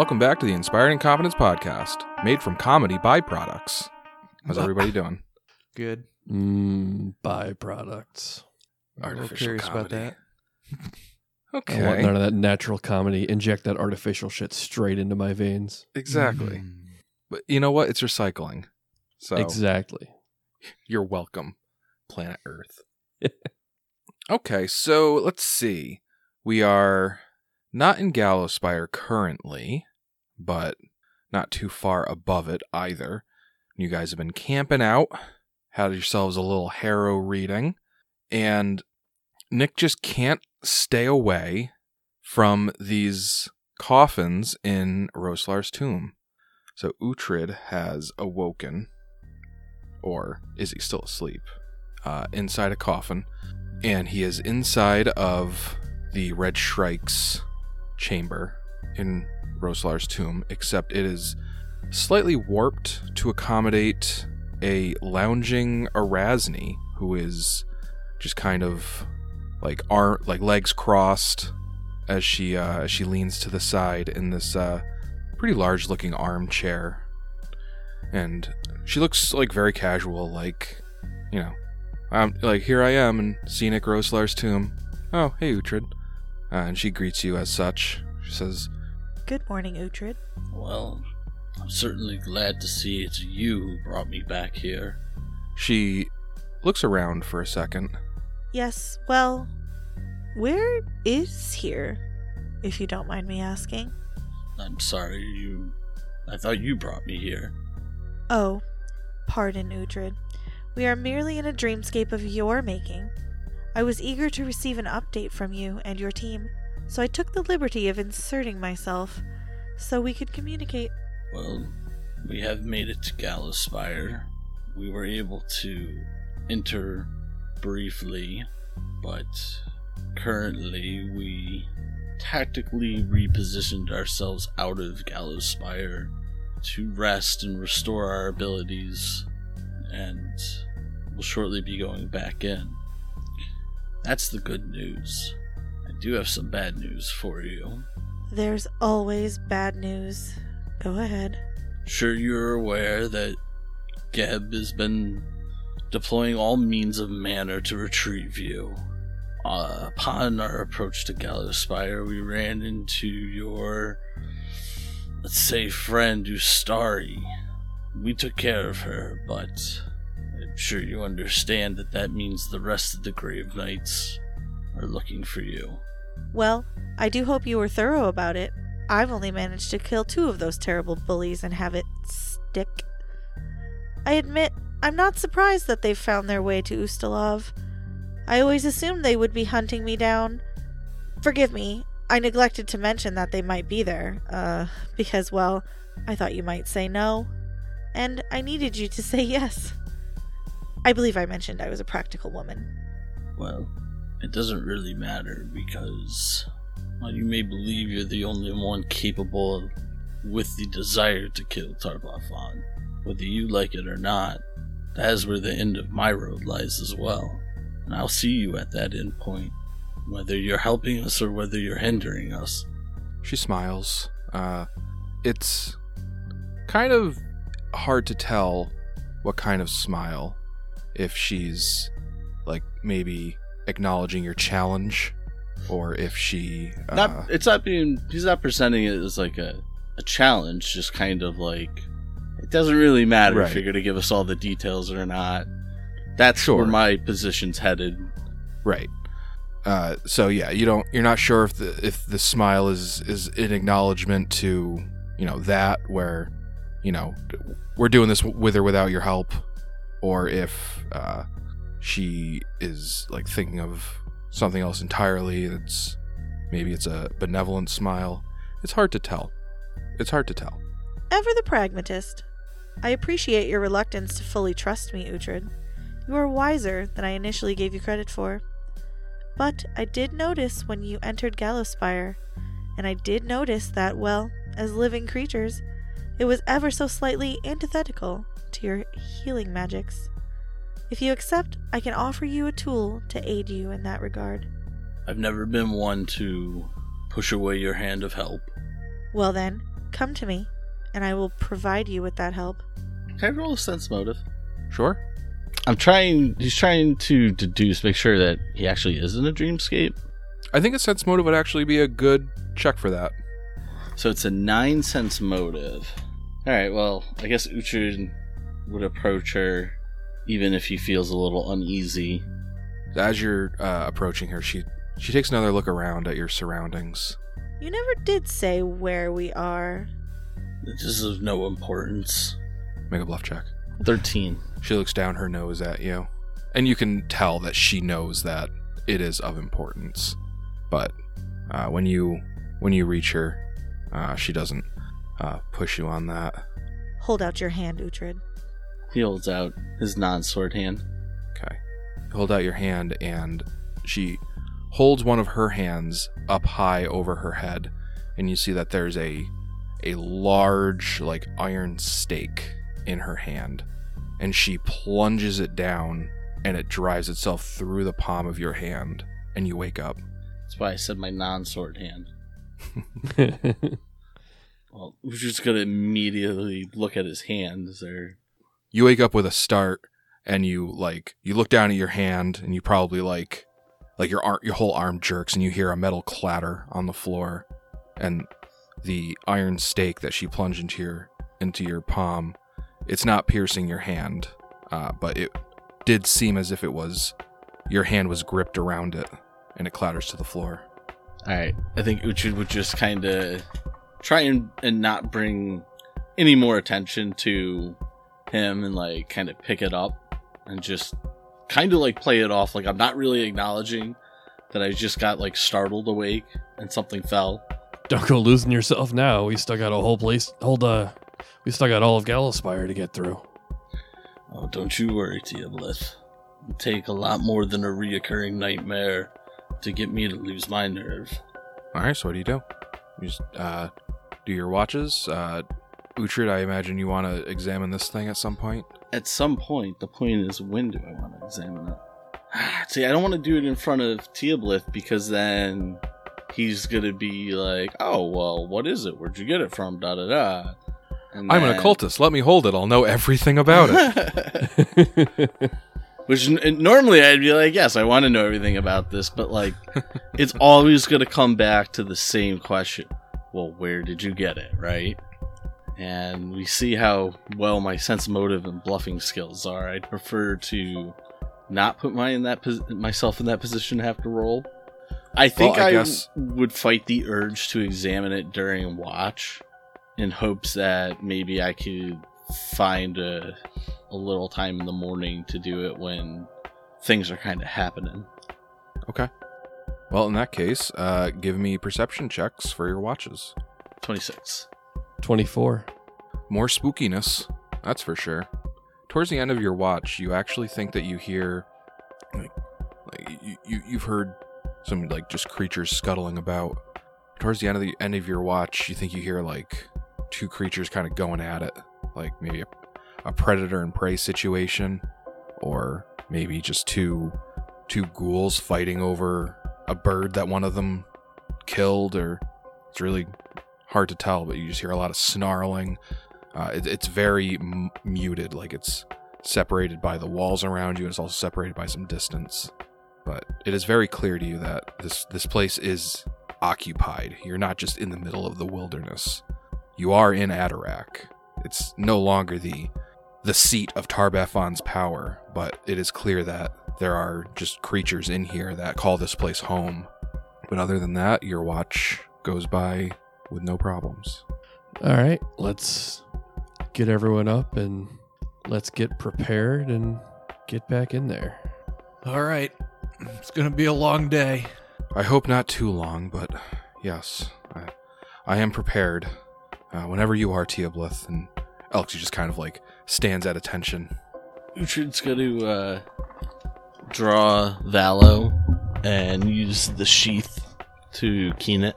Welcome back to the Inspired Incompetence Podcast, made from comedy byproducts. How's everybody doing? Good. Mm, byproducts. I'm a little Artificial curious about comedy. that. I want Okay, none of that natural comedy. Inject that artificial shit straight into my veins. exactly. Mm. But you know what? It's recycling. So Exactly. you're welcome, planet Earth. okay, so let's see. We are not in Gallowspire currently, but not too far above it either. You guys have been camping out, had yourselves a little harrow reading, and Nick just can't stay away from these coffins in Roslar's tomb. So Uhtred has awoken, or is he still asleep, uh, inside a coffin, and he is inside of the Red Shrike's chamber in Roslar's tomb, except it is slightly warped to accommodate a lounging Erasni who is just kind of like arm like legs crossed as she uh, as she leans to the side in this uh, pretty large looking armchair. And she looks like very casual like you know like here I am in scenic Roslar's tomb. Oh hey Uhtred. Uh, and she greets you as such. She says Good morning, Uhtred. Well, I'm certainly glad to see it's you who brought me back here. she looks around for a second Yes, well, where is here, if you don't mind me asking? I'm sorry, you. I thought you brought me here. Oh, pardon, Uhtred. We are merely in a dreamscape of your making. I was eager to receive an update from you and your team, so I took the liberty of inserting myself so we could communicate. Well, we have made it to Gallowspire. We were able to enter briefly, but currently we tactically repositioned ourselves out of Gallowspire to rest and restore our abilities, and we'll shortly be going back in. That's the good news. I do have some bad news for you. There's always bad news. Go ahead. Sure, you're aware that Geb has been deploying all means of manner to retrieve you. Uh, upon our approach to Gallowspire, we ran into your, let's say, friend Ustari. We took care of her, but I'm sure you understand that that means the rest of the Grave Knights are looking for you. Well, I do hope you were thorough about it. I've only managed to kill two of those terrible bullies and have it stick. I admit, I'm not surprised that they've found their way to Ustalav. I always assumed they would be hunting me down. Forgive me, I neglected to mention that they might be there, uh, because, well, I thought you might say no. And I needed you to say yes. I believe I mentioned I was a practical woman. Well, it doesn't really matter because while you may believe you're the only one capable of, with the desire to kill Tar-Baphon, whether you like it or not, that is where the end of my road lies as well. And I'll see you at that end point, whether you're helping us or whether you're hindering us. She smiles. Uh, it's kind of hard to tell what kind of smile. If she's like maybe acknowledging your challenge, or if she uh, not it's not being he's not presenting it as like a, a challenge, just kind of like it doesn't really matter Right. if you're gonna give us all the details or not. That's Sure. where my position's headed. right. Uh, so yeah, you don't. You're not sure if the if the smile is is an acknowledgement to you know that where you know we're doing this with or without your help, or if uh, she is like thinking of something else entirely. It's maybe it's a benevolent smile. It's hard to tell. It's hard to tell. Ever the pragmatist. I appreciate your reluctance to fully trust me, Uhtred. You are wiser than I initially gave you credit for. But I did notice when you entered Gallowspire, and I did notice that, well, as living creatures, it was ever so slightly antithetical to your healing magics. If you accept, I can offer you a tool to aid you in that regard. I've never been one to push away your hand of help. Well, then, come to me, and I will provide you with that help. Can I roll a sense motive? Sure. I'm trying. He's trying to deduce, make sure that he actually is in a dreamscape. I think a sense motive would actually be a good check for that. So it's a nine sense motive. All right. Well, I guess Uhtred would approach her, even if he feels a little uneasy. As you're uh, approaching her, she she takes another look around at your surroundings. You never did say where we are. This is of no importance. Make a bluff check. Thirteen. She looks down her nose at you, and you can tell that she knows that it is of importance. But uh, when you when you reach her, uh, she doesn't uh, push you on that. Hold out your hand, Uhtred. He holds out his non-sword hand. Okay. You hold out your hand, and she holds one of her hands up high over her head, and you see that there's a a large like iron stake in her hand, and she plunges it down, and it drives itself through the palm of your hand, and you wake up. That's why I said my non-sword hand. Well, we're just gonna immediately look at his hands. There, You wake up with a start, and you like you look down at your hand, and you probably like like your arm, your whole arm jerks, and you hear a metal clatter on the floor, and the iron stake that she plunged into your into your palm, it's not piercing your hand, uh, but it did seem as if it was your hand was gripped around it, and it clatters to the floor. All right, I think Uhtred would just kind of try and, and not bring any more attention to him and like kind of pick it up and just kind of like play it off like I'm not really acknowledging that I just got like startled awake and something fell. Don't go losing yourself now. We still got a whole place. Hold uh, we still got all of Gallowspire to get through. Oh, don't you worry, Teoblith. It'll take a lot more than a reoccurring nightmare to get me to lose my nerve. All right, so what do you do? You just uh, do your watches. Uh, Uhtred, I imagine you want to examine this thing at some point. At some point, the point is when do I want to examine it? See, I don't want to do it in front of Teoblith because then he's gonna be like, "Oh, well, what is it? Where'd you get it from?" Da da da. And I'm an occultist. Let me hold it. I'll know everything about it. Which n- normally I'd be like, yes, I want to know everything about this, but like, it's always going to come back to the same question. Well, where did you get it, right? and we see how well my sense motive and bluffing skills are. I'd prefer to not put my in that pos- myself in that position to have to roll. I think well, I, I guess... would fight the urge to examine it during watch, in hopes that maybe I could find a, a little time in the morning to do it when things are kind of happening. Okay. Well, in that case, uh, give me perception checks for your watches. Twenty six. 24. More spookiness, that's for sure. Towards the end of your watch, you actually think that you hear, like, like you, you you've heard some like just creatures scuttling about. Towards the end of the end of your watch, you think you hear like two creatures kind of going at it, like maybe a, a predator and prey situation, or maybe just two two ghouls fighting over a bird that one of them killed, or it's really hard to tell, but you just hear a lot of snarling. Uh, it, it's very m- muted, like it's separated by the walls around you. and It's also separated by some distance, but it is very clear to you that this this place is occupied. You're not just in the middle of the wilderness. You are in Atarak. It's no longer the the seat of Tar-Baphon's power, but it is clear that there are just creatures in here that call this place home. But other than that, your watch goes by with no problems. All right, let's get everyone up and let's get prepared and get back in there. All right. It's going to be a long day. I hope not too long, but yes, I, I am prepared. Uh, whenever you are, Teoblith, and Elks just kind of like stands at attention. Uhtred's going to uh, draw Valo and use the sheath to keen it.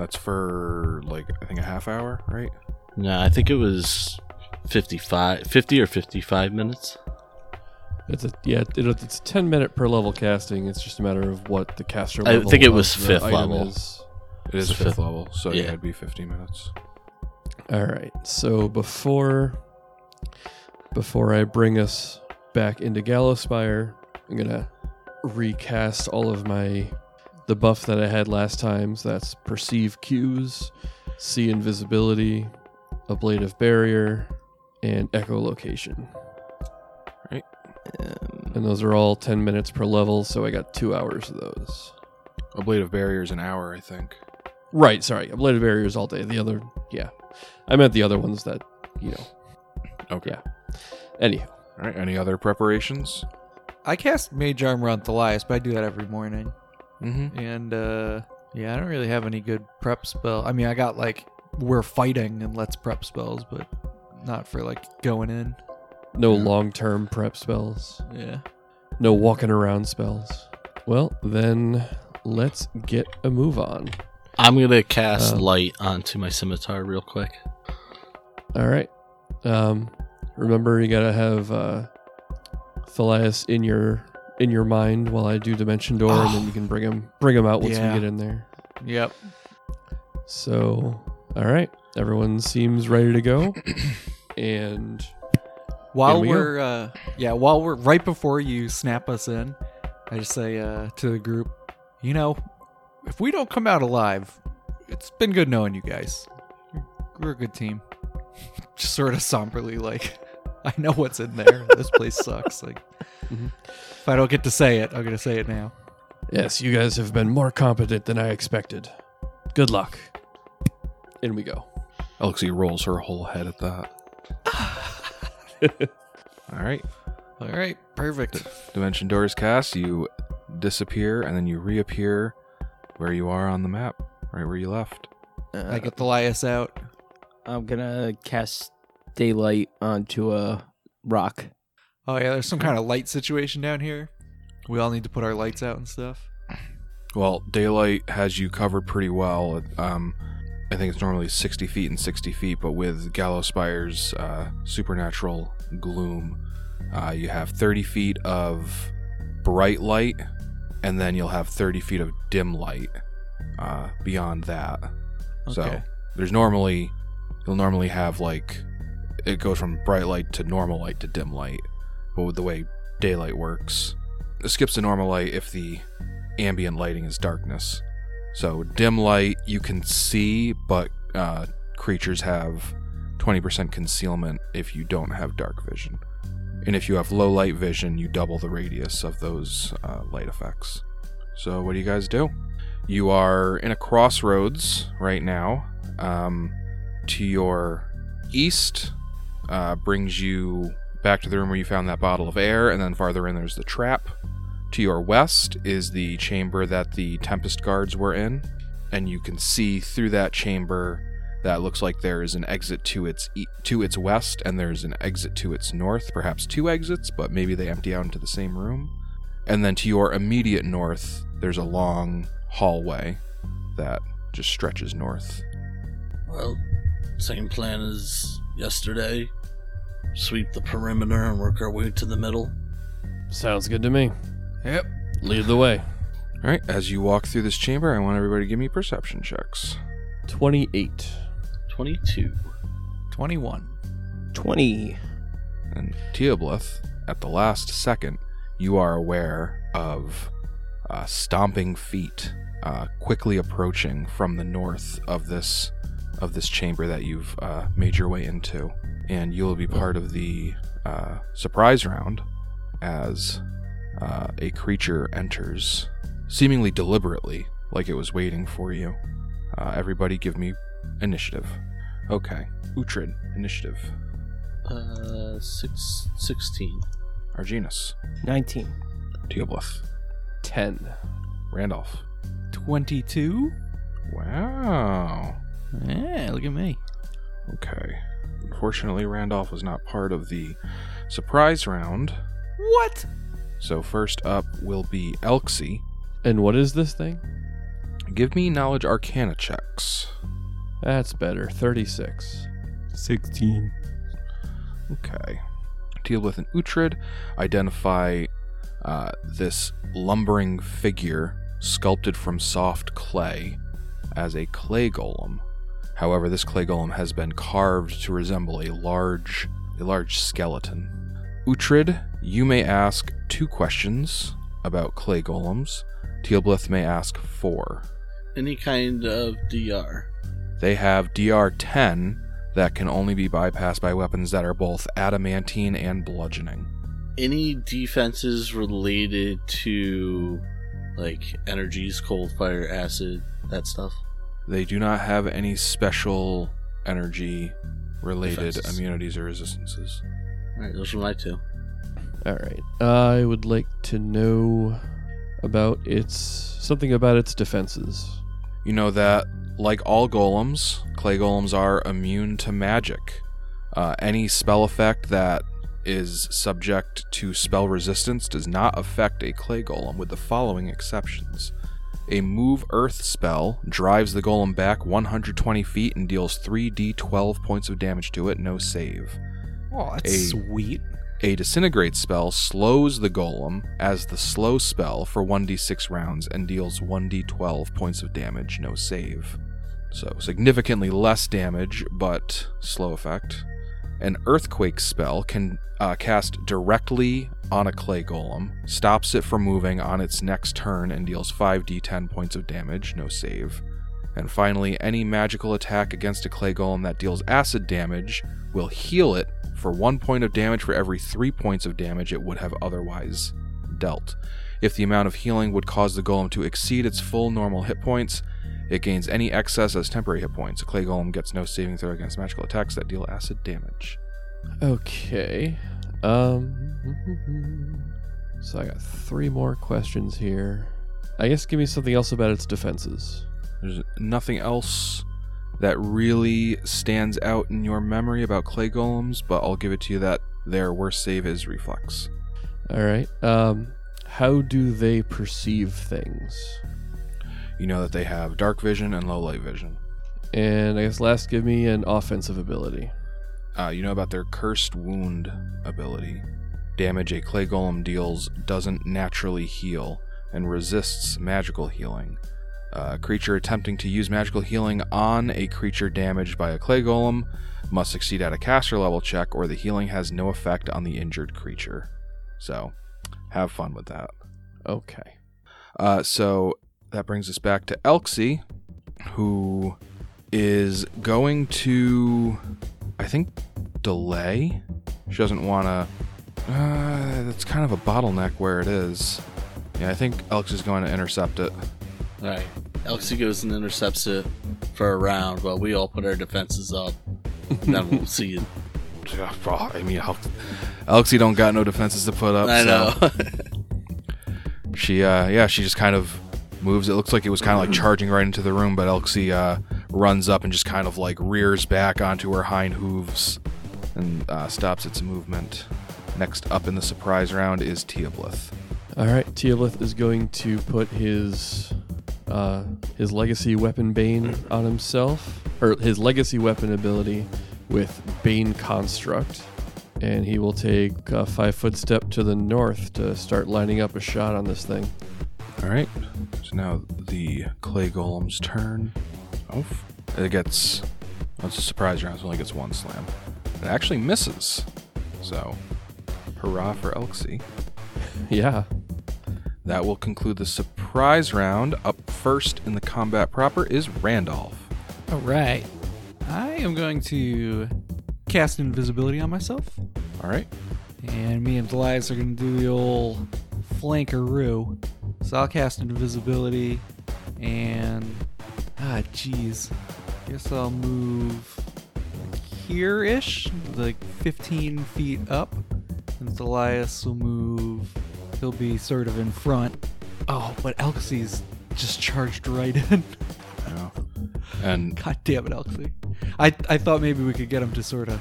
That's for like I think a half hour, right? No, I think it was 55, 50 or 55 minutes. It's a yeah, it, it's ten minute per level casting. It's just a matter of what the caster. I think it was fifth level. is. It is a fifth fifth- level, so yeah. yeah. it'd be 50 minutes. All right. So before before I bring us back into Gallowspire, I'm gonna recast all of my the buff that I had last time. So that's perceive cues, see invisibility, ablative barrier, and echolocation. Um, And those are all 10 minutes per level, so I got two hours of those. Ablative barrier is an hour, I think. Right, sorry. Ablative barriers all day. The other, yeah. I meant the other ones that, you know. Okay. Yeah. Anyhow. All right. Any other preparations? I cast Mage Armor on Thalias, but I do that every morning. Mm-hmm. And uh yeah, I don't really have any good prep spell. I mean, I got like we're fighting and let's prep spells, but not for like going in. No Yeah. long term prep spells. Yeah. No walking around spells. Well, then let's get a move on. I'm gonna cast Um, light onto my scimitar real quick. All right. Um, remember, you gotta have uh, Thalias in your in your mind while I do Dimension Door, and then you can bring them bring them out once Yeah. we get in there. Yep. So, all right, everyone seems ready to go, and While we we're uh yeah, while we're right before you snap us in, I just say uh to the group, you know, if we don't come out alive, it's been good knowing you guys. We're a good team. Just sort of somberly like I know what's in there. this place sucks. Like If I don't get to say it, I'm gonna say it now. yes, you guys have been more competent than I expected. Good luck. In we go. Elixir rolls her whole head at that. All right. All right, perfect. Dimension doors cast. You disappear and then you reappear where you are on the map, right where you left. uh, I get the Lias out. I'm gonna cast daylight onto a rock. Oh yeah, there's some kind of light situation down here. We all need to put our lights out and stuff. Well, daylight has you covered pretty well. Um, I think it's normally 60 feet and 60 feet, but with Gallowspire's uh, supernatural gloom, uh, you have 30 feet of bright light, and then you'll have 30 feet of dim light uh, beyond that. Okay. So there's normally you'll normally have like it goes from bright light to normal light to dim light, with the way daylight works, it skips to normal light if the ambient lighting is darkness. So dim light you can see, but uh, creatures have 20% concealment if you don't have dark vision. And if you have low light vision, you double the radius of those uh, light effects. So what do you guys do? You are in a crossroads right now. Um, to your east uh, brings you back to the room where you found that bottle of air, and then farther in there's the trap. To your west is the chamber that the Tempest guards were in, and you can see through that chamber that looks like there is an exit to its e- to its west, and there's an exit to its north. Perhaps two exits, but maybe they empty out into the same room. And then to your immediate north, there's a long hallway that just stretches north. Well, same plan as yesterday. Sweep the perimeter and work our way to the middle. Sounds good to me. Yep. Lead the way. All right, as you walk through this chamber, I want everybody to give me perception checks. 28. 22. 21. Twenty. And Teoblith, at the last second, you are aware of uh, stomping feet uh, quickly approaching from the north of this of this chamber that you've uh, made your way into, and you will be part of the uh, surprise round as uh, a creature enters, seemingly deliberately, like it was waiting for you. Uh, everybody, give me initiative. Okay, Uhtred, initiative. Uh, six, 16. Arginus, Nineteen. Teoblith, 10. Randolph. 22? Wow. Yeah, look at me. Okay. Unfortunately, Randolph was not part of the surprise round. What? So first up will be Elxie. And what is this thing? Give me knowledge arcana checks. That's better. 36. 16. Okay. Deal with an Uhtred identify uh, this lumbering figure sculpted from soft clay as a clay golem. However, this clay golem has been carved to resemble a large a large skeleton. Uhtred, you may ask two questions about clay golems. Teoblith may ask four. Any kind of DR. They have DR 10 that can only be bypassed by weapons that are both adamantine and bludgeoning. Any defenses related to like energies, cold, fire, acid, that stuff. They do not have any special energy related Defenses. immunities or resistances. Alright, those are my two. All right. I would like to know about its something about its defenses. You know that, like all golems, clay golems are immune to magic. Uh, any spell effect that is subject to spell resistance does not affect a clay golem, with the following exceptions. A move earth spell drives the golem back 120 feet and deals 3d12 points of damage to it, no save. Oh, that's A- sweet. A disintegrate spell slows the golem as the slow spell for 1d6 rounds and deals 1d12 points of damage, no save. So significantly less damage, but slow effect. An earthquake spell can uh, cast directly on a clay golem, stops it from moving on its next turn, and deals 5d10 points of damage, no save. And finally, any magical attack against a clay golem that deals acid damage will heal it for one point of damage for every three points of damage it would have otherwise dealt. If the amount of healing would cause the golem to exceed its full normal hit points, it gains any excess as temporary hit points. A clay golem gets no saving throw against magical attacks that deal acid damage. Okay. Um. So I got three more questions here. I guess give me something else about its defenses. There's nothing else that really stands out in your memory about clay golems, but I'll give it to you that their worst save is reflex. All right. Um. How do they perceive things? You know that they have dark vision and low light vision. And I guess last, give me an offensive ability. Uh, you know about their cursed wound ability. Damage a clay golem deals doesn't naturally heal and resists magical healing. A creature attempting to use magical healing on a creature damaged by a clay golem must succeed at a caster level check, or the healing has no effect on the injured creature. So, have fun with that. Okay. Uh, so that brings us back to Elxie, who is going to, I think, delay. She doesn't want to. Uh, that's kind of a bottleneck where it is. Yeah, I think Elx is going to intercept it. Alright. Elxie goes and intercepts it for a round while we all put our defenses up. then we'll see it. Yeah, well, I mean, Elx- Elxie don't got no defenses to put up. I so know. She, uh, yeah, she just kind of moves. It looks like it was kind of like charging right into the room, but Elxie uh, runs up and just kind of like rears back onto her hind hooves and uh, stops its movement. Next up in the surprise round is Teoblith. All right. Teoblith is going to put his uh, his legacy weapon Bane on himself, or his legacy weapon ability with Bane Construct, and he will take a five foot step to the north to start lining up a shot on this thing. All right. So now the clay golem's turn. Oh, it gets. Oh, it's a surprise round. It only gets one slam. It actually misses. So, hurrah for Elxie. Yeah. That will conclude the surprise round. Up first in the combat proper is Randolph. All right. I am going to cast invisibility on myself, All right. and me and Thalias are going to do the old flankeroo. So I'll cast invisibility, and ah, jeez, guess I'll move here ish, like 15 feet up, and Delias will move. He'll be sort of in front. Oh, but Elxie's just charged right in. Yeah. And God damn it, Elxie. I I thought maybe we could get him to sort of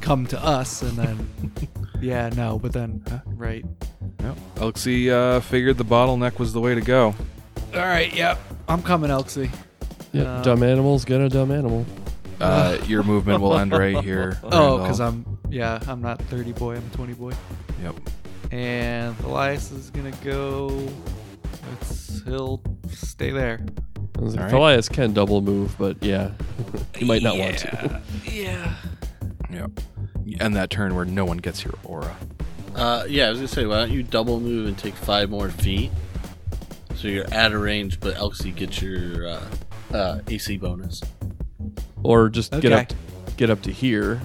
come to us and then yeah, no, but then right. yep, Elxie uh, figured the bottleneck was the way to go. All right, yep. I'm coming, Elxie. Yep. Um, dumb animal's got a dumb animal. Uh, your movement will end right here. Oh, because I'm yeah, I'm not 30 boy, I'm a 20 boy. Yep. And Elias is gonna go. It's he'll stay there. I was like, All right. Thalias can double move, but yeah, you might not want to. Yeah. Yep. And that turn where no one gets your aura. Uh, yeah, I was gonna say, why don't you double move and take five more feet? So you're at a range, but Elsie gets your uh, uh, AC bonus. Or just get Okay. up, get up to here.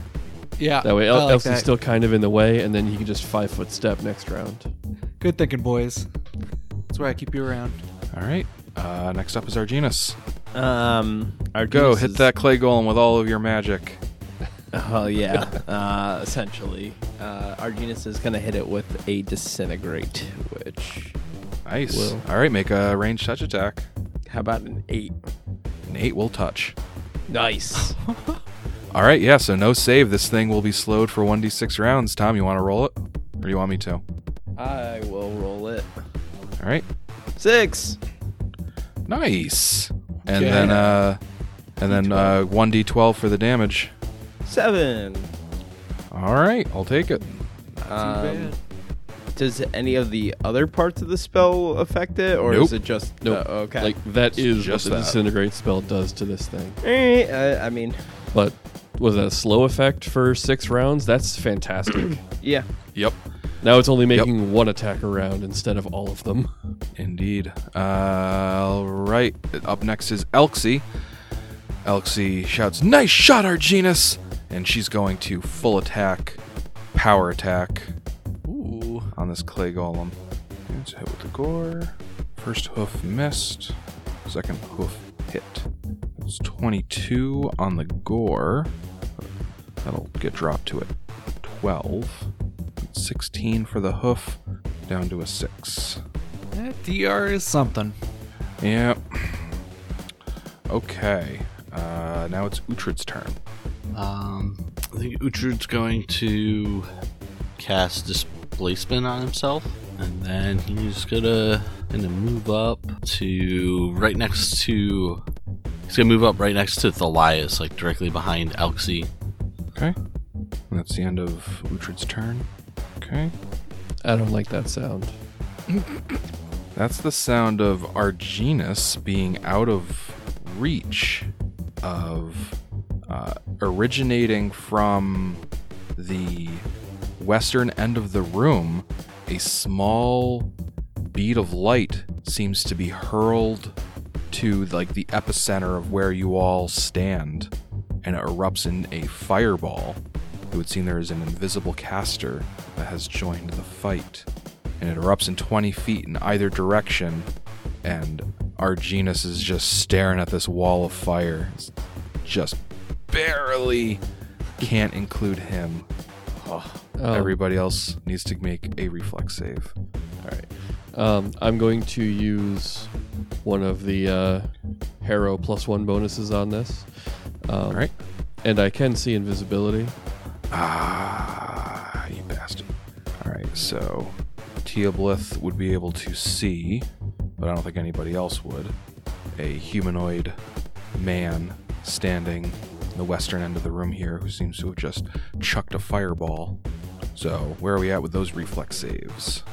Yeah. That way, I El- like Elsie's that. still kind of in the way, and then he can just five foot step next round. Good thinking, boys. That's why I keep you around. All right. Uh, next up is Arginus. Um, our Go hit that clay golem with all of your magic. Oh yeah. uh, essentially, uh, Arginus is gonna hit it with a disintegrate, which Nice. Will. All right, make a ranged touch attack. how about an eight? An eight will touch. Nice. All right, yeah. So no save. This thing will be slowed for one d six rounds. Tom, you want to roll it, or do you want me to? I will roll it. All right. Six. Nice. And Okay. then uh, and then uh, one d twelve for the damage. Seven. All right, I'll take it. Um, does any of the other parts of the spell affect it, or Nope. is it just Nope. uh, okay? Like that is just what the that. disintegrate spell does to this thing. Eh, I, I mean, But was that a slow effect for six rounds? That's fantastic. yeah. Yep. now it's only making one attack a round instead of all of them. Indeed. Uh, all right. Up next is Elxie. Elxie shouts, "Nice shot, Arginus!" And she's going to full attack, power attack Ooh. on this clay golem. It's a hit with the gore. First hoof missed. Second hoof hit. It's 22 on the gore. That'll get dropped to a 12. 16 for the hoof, down to a 6. That DR is something. Yep. Okay. Uh, now it's Uhtred's turn. Um, I think Uhtred's going to cast displacement on himself, and then he's gonna gonna move up to right next to. He's gonna move up right next to Thalias, like directly behind Elxie. Okay. And that's the end of Uhtred's turn. Okay. I don't like that sound. That's the sound of Arginus being out of reach of uh, originating from the western end of the room. A small bead of light seems to be hurled to like the epicenter of where you all stand, and it erupts in a fireball. It would seem there is an invisible caster that has joined the fight and it erupts in 20 feet in either direction. And our Arginus is just staring at this wall of fire. It's just barely can't include him. Um, Everybody else needs to make a reflex save. All right. Um, I'm going to use one of the uh, Harrow plus one bonuses on this. Um, All right. And I can see invisibility. Ah, you bastard. All right, so Teoblith would be able to see, but I don't think anybody else would, a humanoid man standing in the western end of the room here who seems to have just chucked a fireball. So, where are we at with those reflex saves?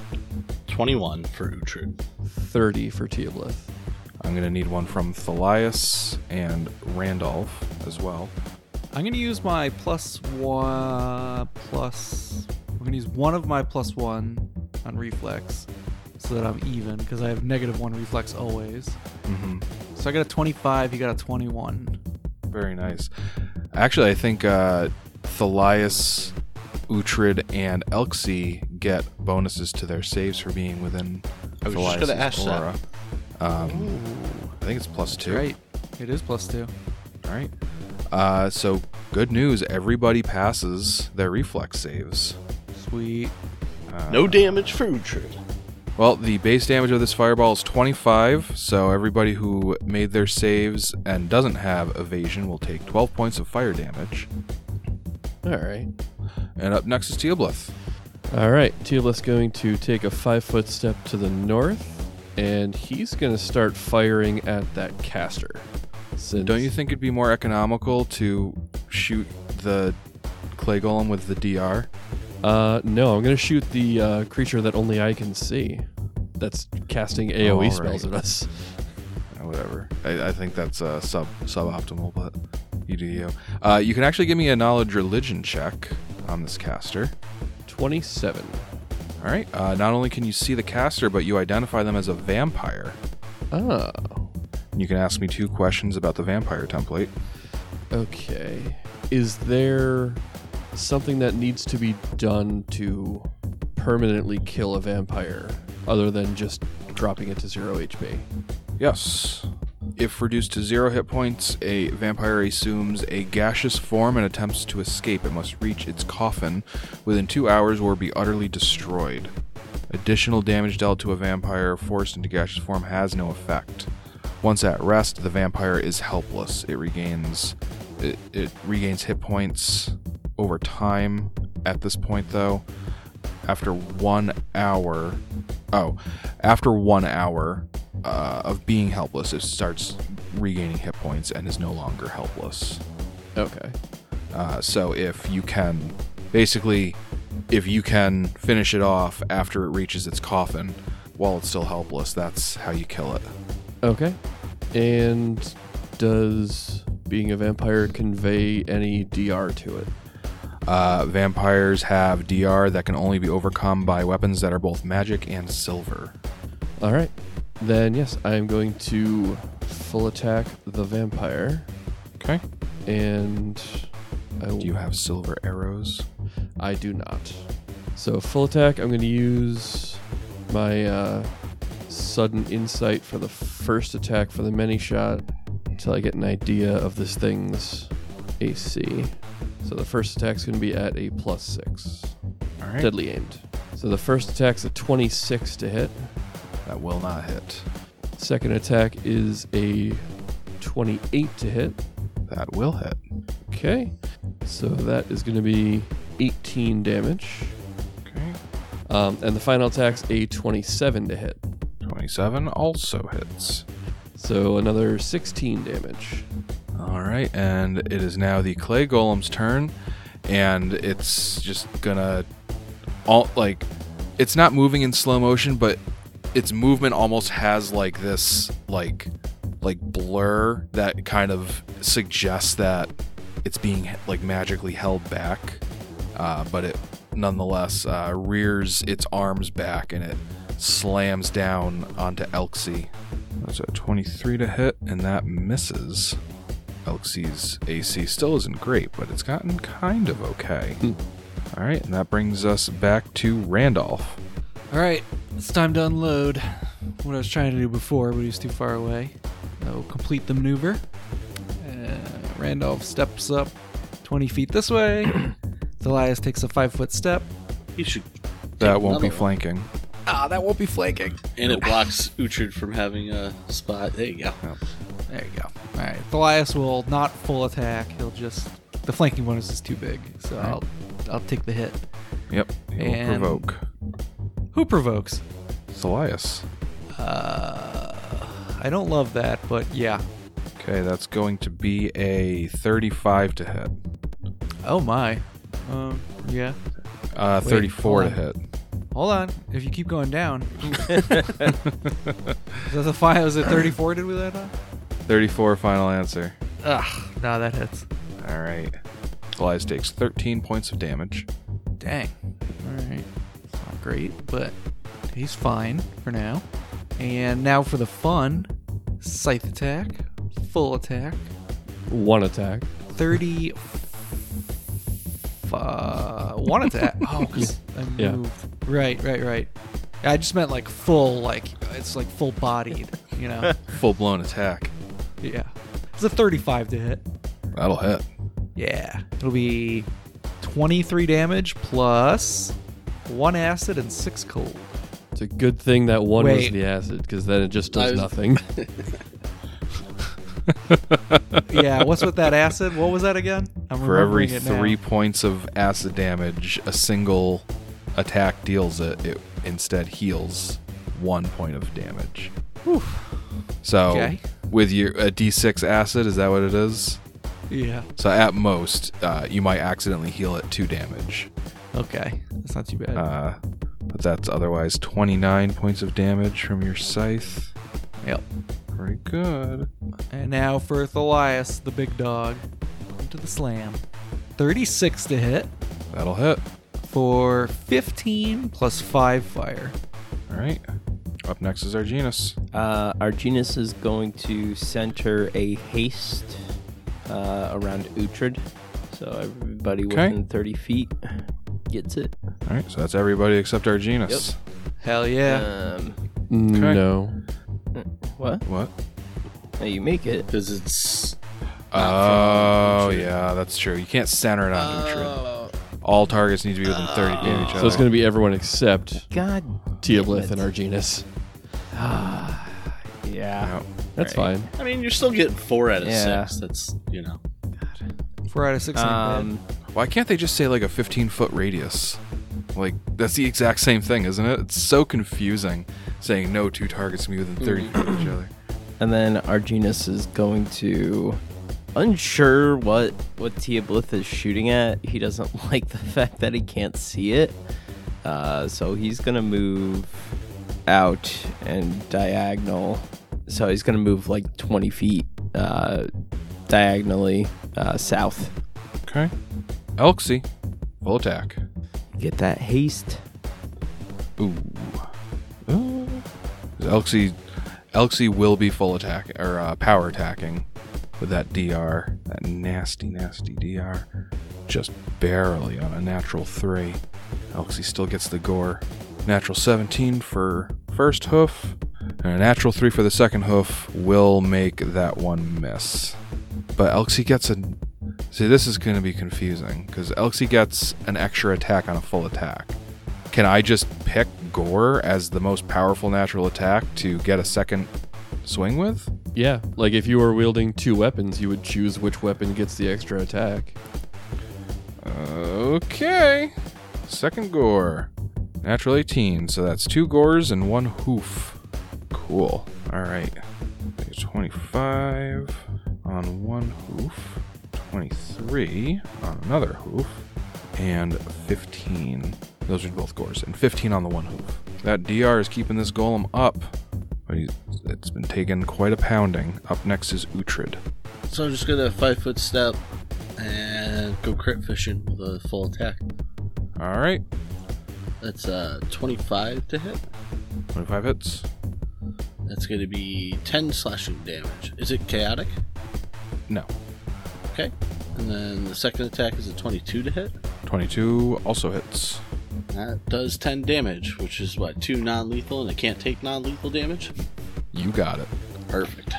Twenty-one for Uhtred. 30 for Teoblith. I'm going to need one from Thalias and Randolph as well. I'm gonna use my plus one plus. I'm gonna use one of my plus one on reflex, so that I'm even because I have negative one reflex always. hmm So I got a 25. You got a 21. Very nice. Actually, I think uh, Thalias, Uhtred, and Elxie get bonuses to their saves for being within I was just Thalias' gonna ask that. aura. Um, I think it's plus two. Right. It is plus two. All right. Uh, so good news. Everybody passes their reflex saves. Sweet. Uh, No damage for Uhtred. Well, the base damage of this fireball is 25, so everybody who made their saves and doesn't have evasion will take 12 points of fire damage. All right. And up next is Teoblith. All right. Teoblith's going to take a five foot step to the north, and he's going to start firing at that caster. Since Don't you think it'd be more economical to shoot the clay golem with the DR? Uh, no, I'm going to shoot the uh, creature that only I can see. That's casting AOE All spells at us. whatever. I, I think that's uh, sub suboptimal, but you do you. Uh, you can actually give me a knowledge religion check on this caster. 27. All right. Uh, not only can you see the caster, but you identify them as a vampire. Oh. You can ask me two questions about the vampire template. Okay. Is there something that needs to be done to permanently kill a vampire other than just dropping it to zero HP? Yes. If reduced to zero hit points, a vampire assumes a gaseous form and attempts to escape. It must reach its coffin within two hours or be utterly destroyed. Additional damage dealt to a vampire forced into gaseous form has no effect. Once at rest, the vampire is helpless. It regains it, it regains hit points over time. At this point, though, after one hour, oh, after one hour uh, of being helpless, it starts regaining hit points and is no longer helpless. Okay. Uh, so if you can, basically, if you can finish it off after it reaches its coffin while it's still helpless, that's how you kill it. Okay. And does being a vampire convey any DR to it? Uh, vampires have DR that can only be overcome by weapons that are both magic and silver. All right. Then, yes, I am going to full attack the vampire. Okay. And I, Do you have silver arrows? I do not. So, full attack, I'm going to use my uh, sudden insight for the first attack for the many shot until I get an idea of this thing's AC. So, the first attack's going to be at a plus six. All right. Deadly aimed. So, the first attack's a 26 to hit. That will not hit. Second attack is a 28 to hit. That will hit. Okay. So that is going to be 18 damage. Okay. Um, and the final attack's a 27 to hit. 27 also hits. So another 16 damage. All right, and it is now the clay golem's turn, and it's just gonna all like it's not moving in slow motion, but its movement almost has like this like like blur that kind of suggests that it's being like magically held back, uh, but it nonetheless uh, rears its arms back and it slams down onto Elxie. That's a 23 to hit, and that misses. Elxie's AC still isn't great, but it's gotten kind of okay. All right, and that brings us back to Randolph. All right, it's time to unload what I was trying to do before, but he's too far away. I'll complete the maneuver. Uh, Randolph steps up 20 feet this way. Elias takes a five foot step. He should. That won't be one. flanking. Ah, that won't be flanking. And it blocks Uhtred from having a spot. There you go. There you go. All right, Elias will not full attack. He'll just the flanking bonus is too big, so All right. I'll I'll take the hit. Yep, he will And- provoke. Who provokes? Elias. Uh, I don't love that, but yeah. Okay, that's going to be a 35 to hit. Oh my. Um, yeah. Uh, Wait, 34 to hit. Hold on. If you keep going down. is that the final? Is it 34? Did we land on? 34 final answer. Ugh. No, that hits. All right. Elias takes 13 points of damage. Dang. All right. Not great, but he's fine for now. And now for the fun scythe attack, full attack, One attack. 30. Uh, one attack. Oh, 'cause I Yeah. moved. Right, right, right. I just meant like full, like it's like full bodied, you know? Full blown attack. yeah. It's a 35 to hit. That'll hit. Yeah. It'll be 23 damage plus one acid and six cold. It's a good thing that one was the acid, because then it just does was- nothing. yeah, what's with that acid? What was that again? I'm For every remembering it now. three points of acid damage, a single attack deals it. It instead heals one point of damage. So Okay. with your a d6 acid, is that what it is? Yeah. So at most, uh, you might accidentally heal it two damage. Okay. That's not too bad. Uh, but that's otherwise 29 points of damage from your scythe. yep. Pretty good. And now for Thalias, the big dog, into the slam. 36 to hit That'll hit. for 15 plus 5 fire. All right. Up next is Arginus. Uh, Arginus is going to center a haste uh, around Uhtred. So everybody Okay. within 30 feet gets it. All right, so that's everybody except Arginus. Hell yeah. Um, No. what? What? No, you make it. Because it's. Oh, yeah, that's true. You can't center it on Uh, Uhtred. All targets need to be within 30 feet of each other. So it's going to be everyone except God. Teoblith damn and Arginus. Yeah. Yeah. That's Right. fine. I mean, you're still getting four out of Yeah. six. That's, you know. 4 out of 6 ain't bad. Um, Why can't they just say like a 15 foot radius? Like, that's the exact same thing, isn't it? It's so confusing saying no two targets can be within 30 feet of each other. and then Arginus is going to. Unsure what what Teoblith is shooting at. He doesn't like the fact that he can't see it. Uh, so he's gonna move out and diagonal. So he's gonna move like 20 feet uh, diagonally uh, south. Okay. Elxie, full attack. Get that haste. Ooh. Ooh. Elxie, Elxie will be full attack or uh, power attacking with that DR, that nasty, nasty DR, just barely on a natural three. Elxie still gets the gore. Natural 17 for first hoof, and a natural three for the second hoof will make that one miss. But Elxie gets a. See, this is going to be confusing because Elxie gets an extra attack on a full attack. Can I just pick Gore as the most powerful natural attack to get a second swing with? Yeah, like if you were wielding two weapons, you would choose which weapon gets the extra attack. Okay. Second Gore. Natural 18, so that's two Gores and one Hoof. Cool. Alright. 25 on one Hoof, 23 on another Hoof, and 15. Those are both Gores, and 15 on the one Hoof. That DR is keeping this Golem up, but he's, it's been taking quite a pounding. Up next is Uhtred. So I'm just to five foot step and go crit fishing with a full attack. Alright. That's uh 25 to hit. 25 hits. That's to be 10 slashing damage. Is it chaotic? No. Okay. And then the second attack is a 22 to hit. 22 also hits. That does 10 damage, which is what, two non lethal, and it can't take non lethal damage? You got it. Perfect.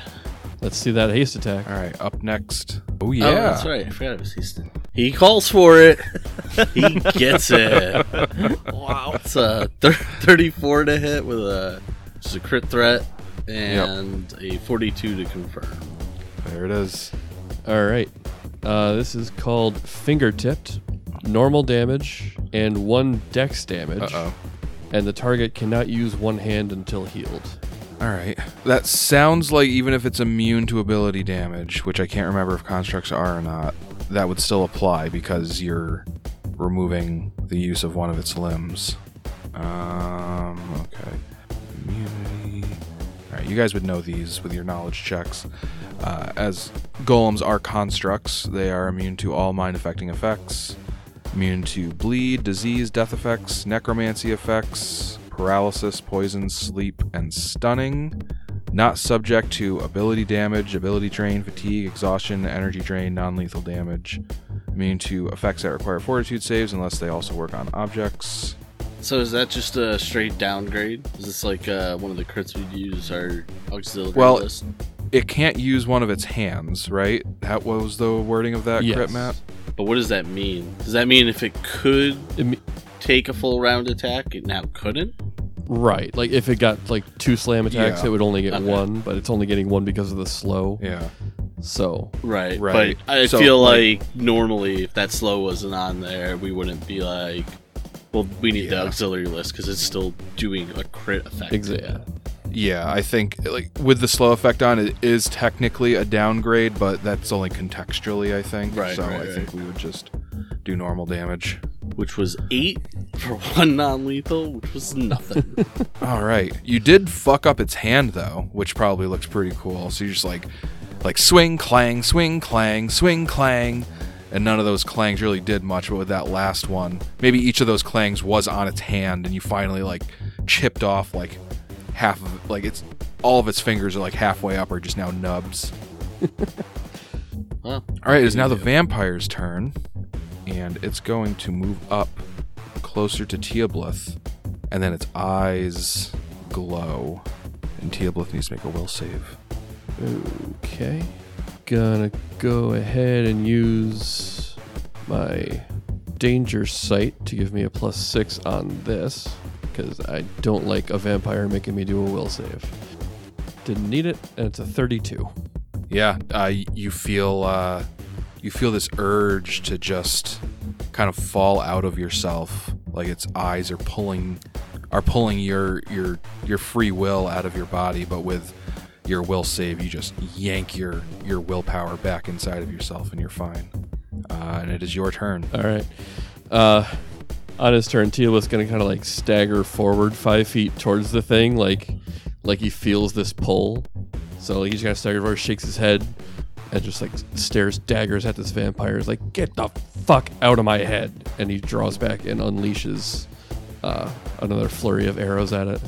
Let's see that haste attack. All right, up next. Oh, oh yeah, Oh, that's right. I forgot it was Houston. He calls for it. he gets it. wow. It's a thir- 34 to hit with a just a crit threat and a 42 to confirm. There it is. All right. Uh, this is called fingertipped, normal damage, and one dex damage. Uh oh. And the target cannot use one hand until healed. All right. That sounds like even if it's immune to ability damage, which I can't remember if constructs are or not, that would still apply because you're removing the use of one of its limbs. Um. Okay. Immunity. You guys would know these with your knowledge checks. Uh, as golems are constructs, they are immune to all mind-affecting effects. Immune to bleed, disease, death effects, necromancy effects, paralysis, poison, sleep, and stunning. Not subject to ability damage, ability drain, fatigue, exhaustion, energy drain, non lethal damage. Immune to effects that require fortitude saves unless they also work on objects. So is that just a straight downgrade? Is this like uh, one of the crits we'd use our auxiliary Well, list? It can't use one of its hands, right? That was the wording of that Yes. crit map? But what does that mean? Does that mean if it could Imme- take a full round attack, it now couldn't? right. Like if it got like two slam attacks, Yeah. it would only get Okay. one, but it's only getting one because of the slow. Yeah. So Right, Right. But I So, feel like- like, normally, if that slow wasn't on there, we wouldn't be like, well, we need the auxiliary list because it's still doing a crit effect. exactly. Yeah, I think like with the slow effect on it is technically a downgrade, but that's only contextually, I think. Right, So right, I right. think we would just do normal damage. which was eight for one non-lethal, which was nothing. All right. You did fuck up its hand though, which probably looks pretty cool. So you're just like like swing clang, swing clang, swing clang. And none of those clangs really did much, but with that last one, maybe each of those clangs was on its hand and you finally like chipped off like half of it. Like it's all of its fingers are like halfway up or just now nubs. well, All right, it is now the vampire's turn, and it's going to move up closer to Teoblith, and then its eyes glow, and Teoblith needs to make a will save. Okay. Gonna go ahead and use my danger sight to give me a plus six on this because I don't like a vampire making me do a will save. Didn't need it, and it's a 32. Yeah, uh, you feel uh, you feel this urge to just kind of fall out of yourself, like its eyes are pulling are pulling your your your free will out of your body, but with your will save, you just yank your your willpower back inside of yourself, and you're fine. Uh, and it is your turn. All right. Uh, on his turn, Teal's gonna kind of like stagger forward five feet towards the thing, like like he feels this pull. So he's gonna stagger forward, shakes his head, and just like stares daggers at this vampire. Is like, "Get the fuck out of my head!" And he draws back and unleashes uh, another flurry of arrows at it.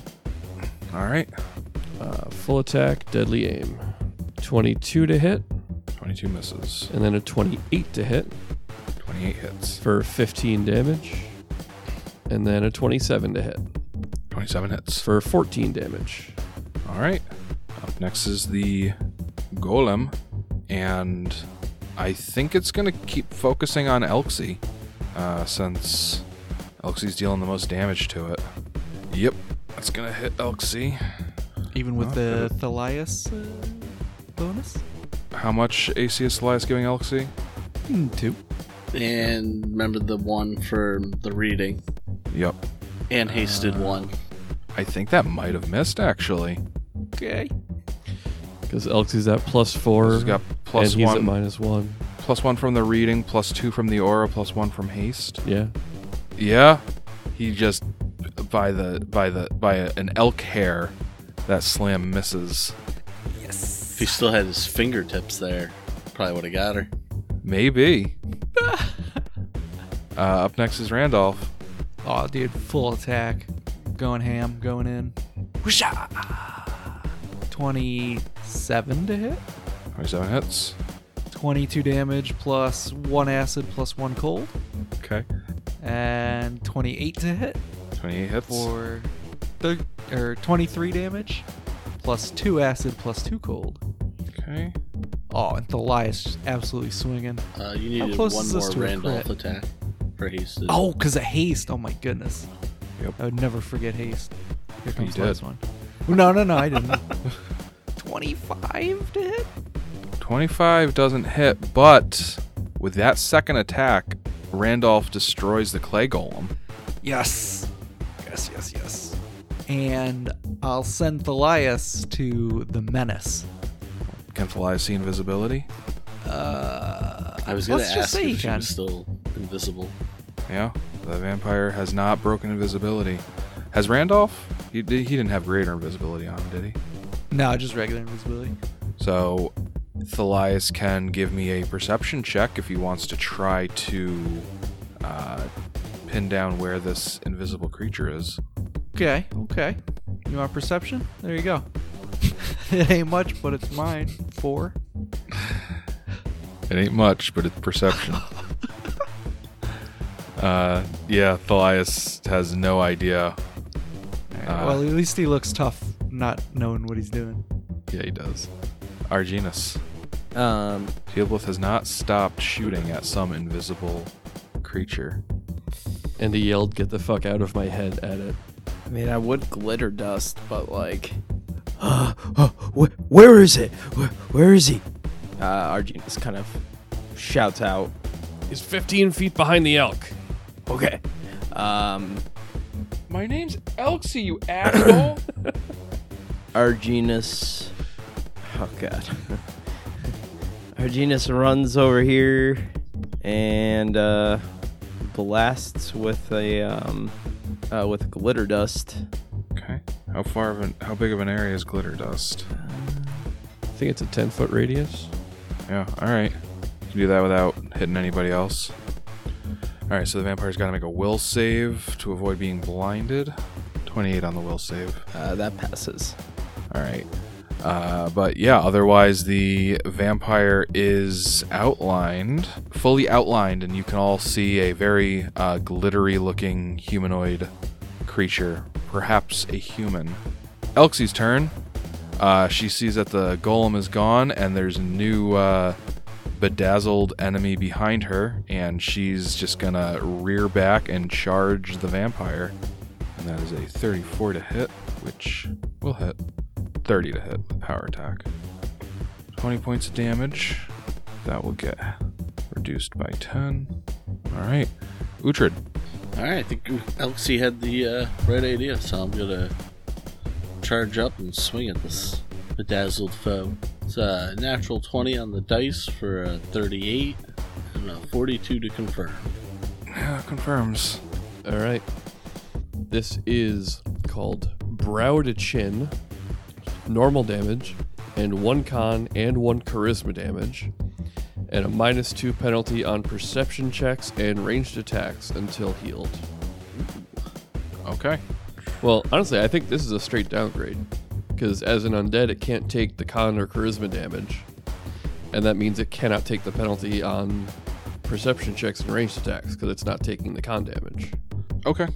All right, Uh, full attack, deadly aim. 22 to hit, twenty-two misses, and then a 28 to hit twenty-eight hits, for 15 damage, and then a 27 to hit. twenty-seven hits. for 14 damage. All right. Up next is the golem, and I think it's gonna keep focusing on Elxie, uh, since Elxie's dealing the most damage to it. Yep, that's gonna hit Elxie. Even with Oh, the good. Thalias uh, bonus? How much AC is Thalias giving Elxie? Hmm, two. and remember the one for the reading Yep. and hasted one. I think that might have missed actually. Okay. Because Elxie's at plus four, He's got plus and he's one, at minus one. plus one from the reading, plus two from the aura, plus one from haste. Yeah. Yeah, he just by the by the by an elk hair, that slam misses. Yes. If he still had his fingertips there, probably would have got her. Maybe. uh, up next is Randolph. Oh, dude, full attack. Going ham, going in. Whoosha! 27 to hit. 27 hits. 22 damage plus 1 acid plus 1 cold. Okay. And 28 to hit 28 hits. for thir- or 23 damage plus 2 acid plus 2 cold. Okay. Oh, and Thalias just absolutely swinging. Uh, you needed close one is this more to a Randolph crit? attack for haste. Oh, because of haste. Oh my goodness. Yep. I would never forget haste. Here comes You the did. last one. No, no, no, I didn't. 25 to hit? 25 doesn't hit, but with that second attack, Randolph destroys the clay golem. Yes. Yes, yes, yes. And I'll send Thalias to the menace. Can Thalias see invisibility? Uh, I was gonna let's just ask say he if she can. was still invisible. Yeah. The vampire has not broken invisibility. Has Randolph? He, did, he didn't have greater invisibility on him, did he? No, just regular invisibility. So Thalias can give me a perception check if he wants to try to uh, pin down where this invisible creature is. Okay, okay. You want perception? There you go. it ain't much, but it's mine. Four. It ain't much, but it's perception. uh, yeah, Thalias has no idea. Alright, Uh, well, at least he looks tough, not knowing what he's doing. Yeah, he does. Arginus. Um, Teoblith has not stopped shooting at some invisible creature. And he yelled, "Get the fuck out of my head!" at it. I mean, I would glitter dust, but like, uh, uh, wh- where is it? Where, where is he? Uh, Arginus kind of shouts out. He's 15 feet behind the elk. Okay. Um, My name's Elxie, you asshole! Arginus. Oh god. Arginus runs over here and uh, blasts with a um, uh, with glitter dust. Okay. How far of an how big of an area is glitter dust? I think it's a 10 foot radius. Yeah. All right. You can do that without hitting anybody else. All right. So the vampire's got to make a will save to avoid being blinded. Twenty-eight on the will save. Uh, that passes. All right. Uh, but yeah, otherwise the vampire is outlined, fully outlined, and you can all see a very uh, glittery-looking humanoid creature, perhaps a human. Elxie's turn. Uh, she sees that the golem is gone, and there's a new uh, bedazzled enemy behind her, and she's just gonna rear back and charge the vampire. And that is a 34 to hit, which will hit. 30 to hit with power attack. 20 points of damage. That will get reduced by 10. Alright. Uhtred. All right, I think Elxie had the uh, right idea, so I'm gonna charge up and swing at this bedazzled foe. It's a natural 20 on the dice for a 38 and a 42 to confirm. Yeah, confirms. All right. This is called Brow to Chin, normal damage, and one con and one charisma damage, and a minus two penalty on perception checks and ranged attacks until healed. Okay. Well, honestly, I think this is a straight downgrade. Because as an undead, it can't take the con or charisma damage. And that means it cannot take the penalty on perception checks and ranged attacks because it's not taking the con damage. Okay.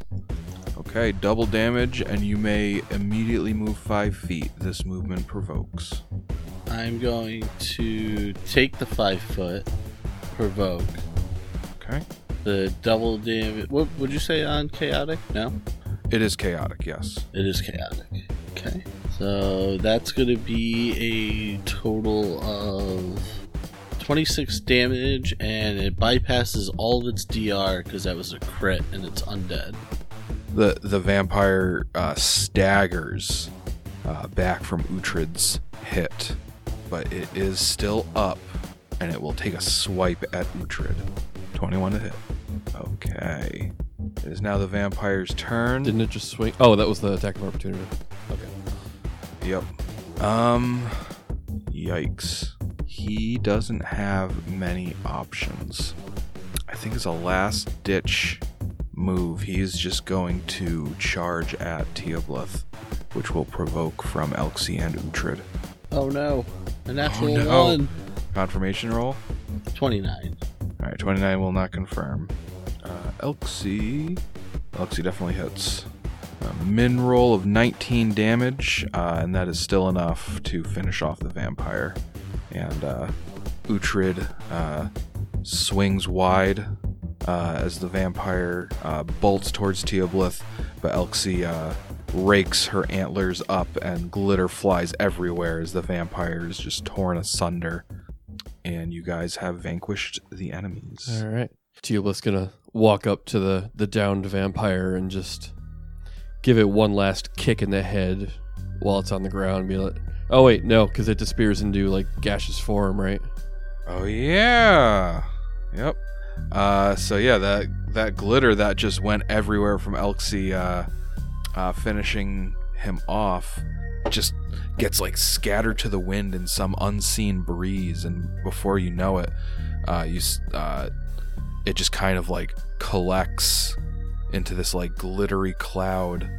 Okay, double damage, and you may immediately move 5 feet. This movement provokes. I'm going to take the five foot, provoke Okay. the double damage. What would you say on chaotic? No, It is chaotic, yes. it is chaotic. Okay, so that's going to be a total of 26 damage, and it bypasses all of its DR because that was a crit and it's undead. The the vampire uh, staggers uh, back from Uhtred's hit, but it is still up, and it will take a swipe at Uhtred. 21 to hit. Okay. It is now the vampire's turn. Didn't it just swing? Oh, that was the attack of opportunity. Okay. Yep. Um. Yikes. He doesn't have many options. I think it's a last ditch move, he's just going to charge at Teoblith, which will provoke from Elxie and Uhtred. Oh no, a natural no. one. Confirmation roll. 29. Alright, 29 will not confirm. Uh, Elxie. Elxie definitely hits. A min roll of 19 damage, uh, and that is still enough to finish off the vampire. And uh, Uhtred uh, swings wide uh, as the vampire uh, bolts towards Teoblith, but Elxie uh, rakes her antlers up, and glitter flies everywhere as the vampire is just torn asunder. And you guys have vanquished the enemies. All right. Teoblith's gonna walk up to the the downed vampire and just give it one last kick in the head while it's on the ground. Be like, oh wait, no, because it disappears into like gaseous form, right? Oh yeah. Yep. Uh, so yeah, that that glitter that just went everywhere from Elxie, uh, uh, finishing him off, just gets like scattered to the wind in some unseen breeze, and before you know it, uh, you uh, it just kind of like collects into this like glittery cloud,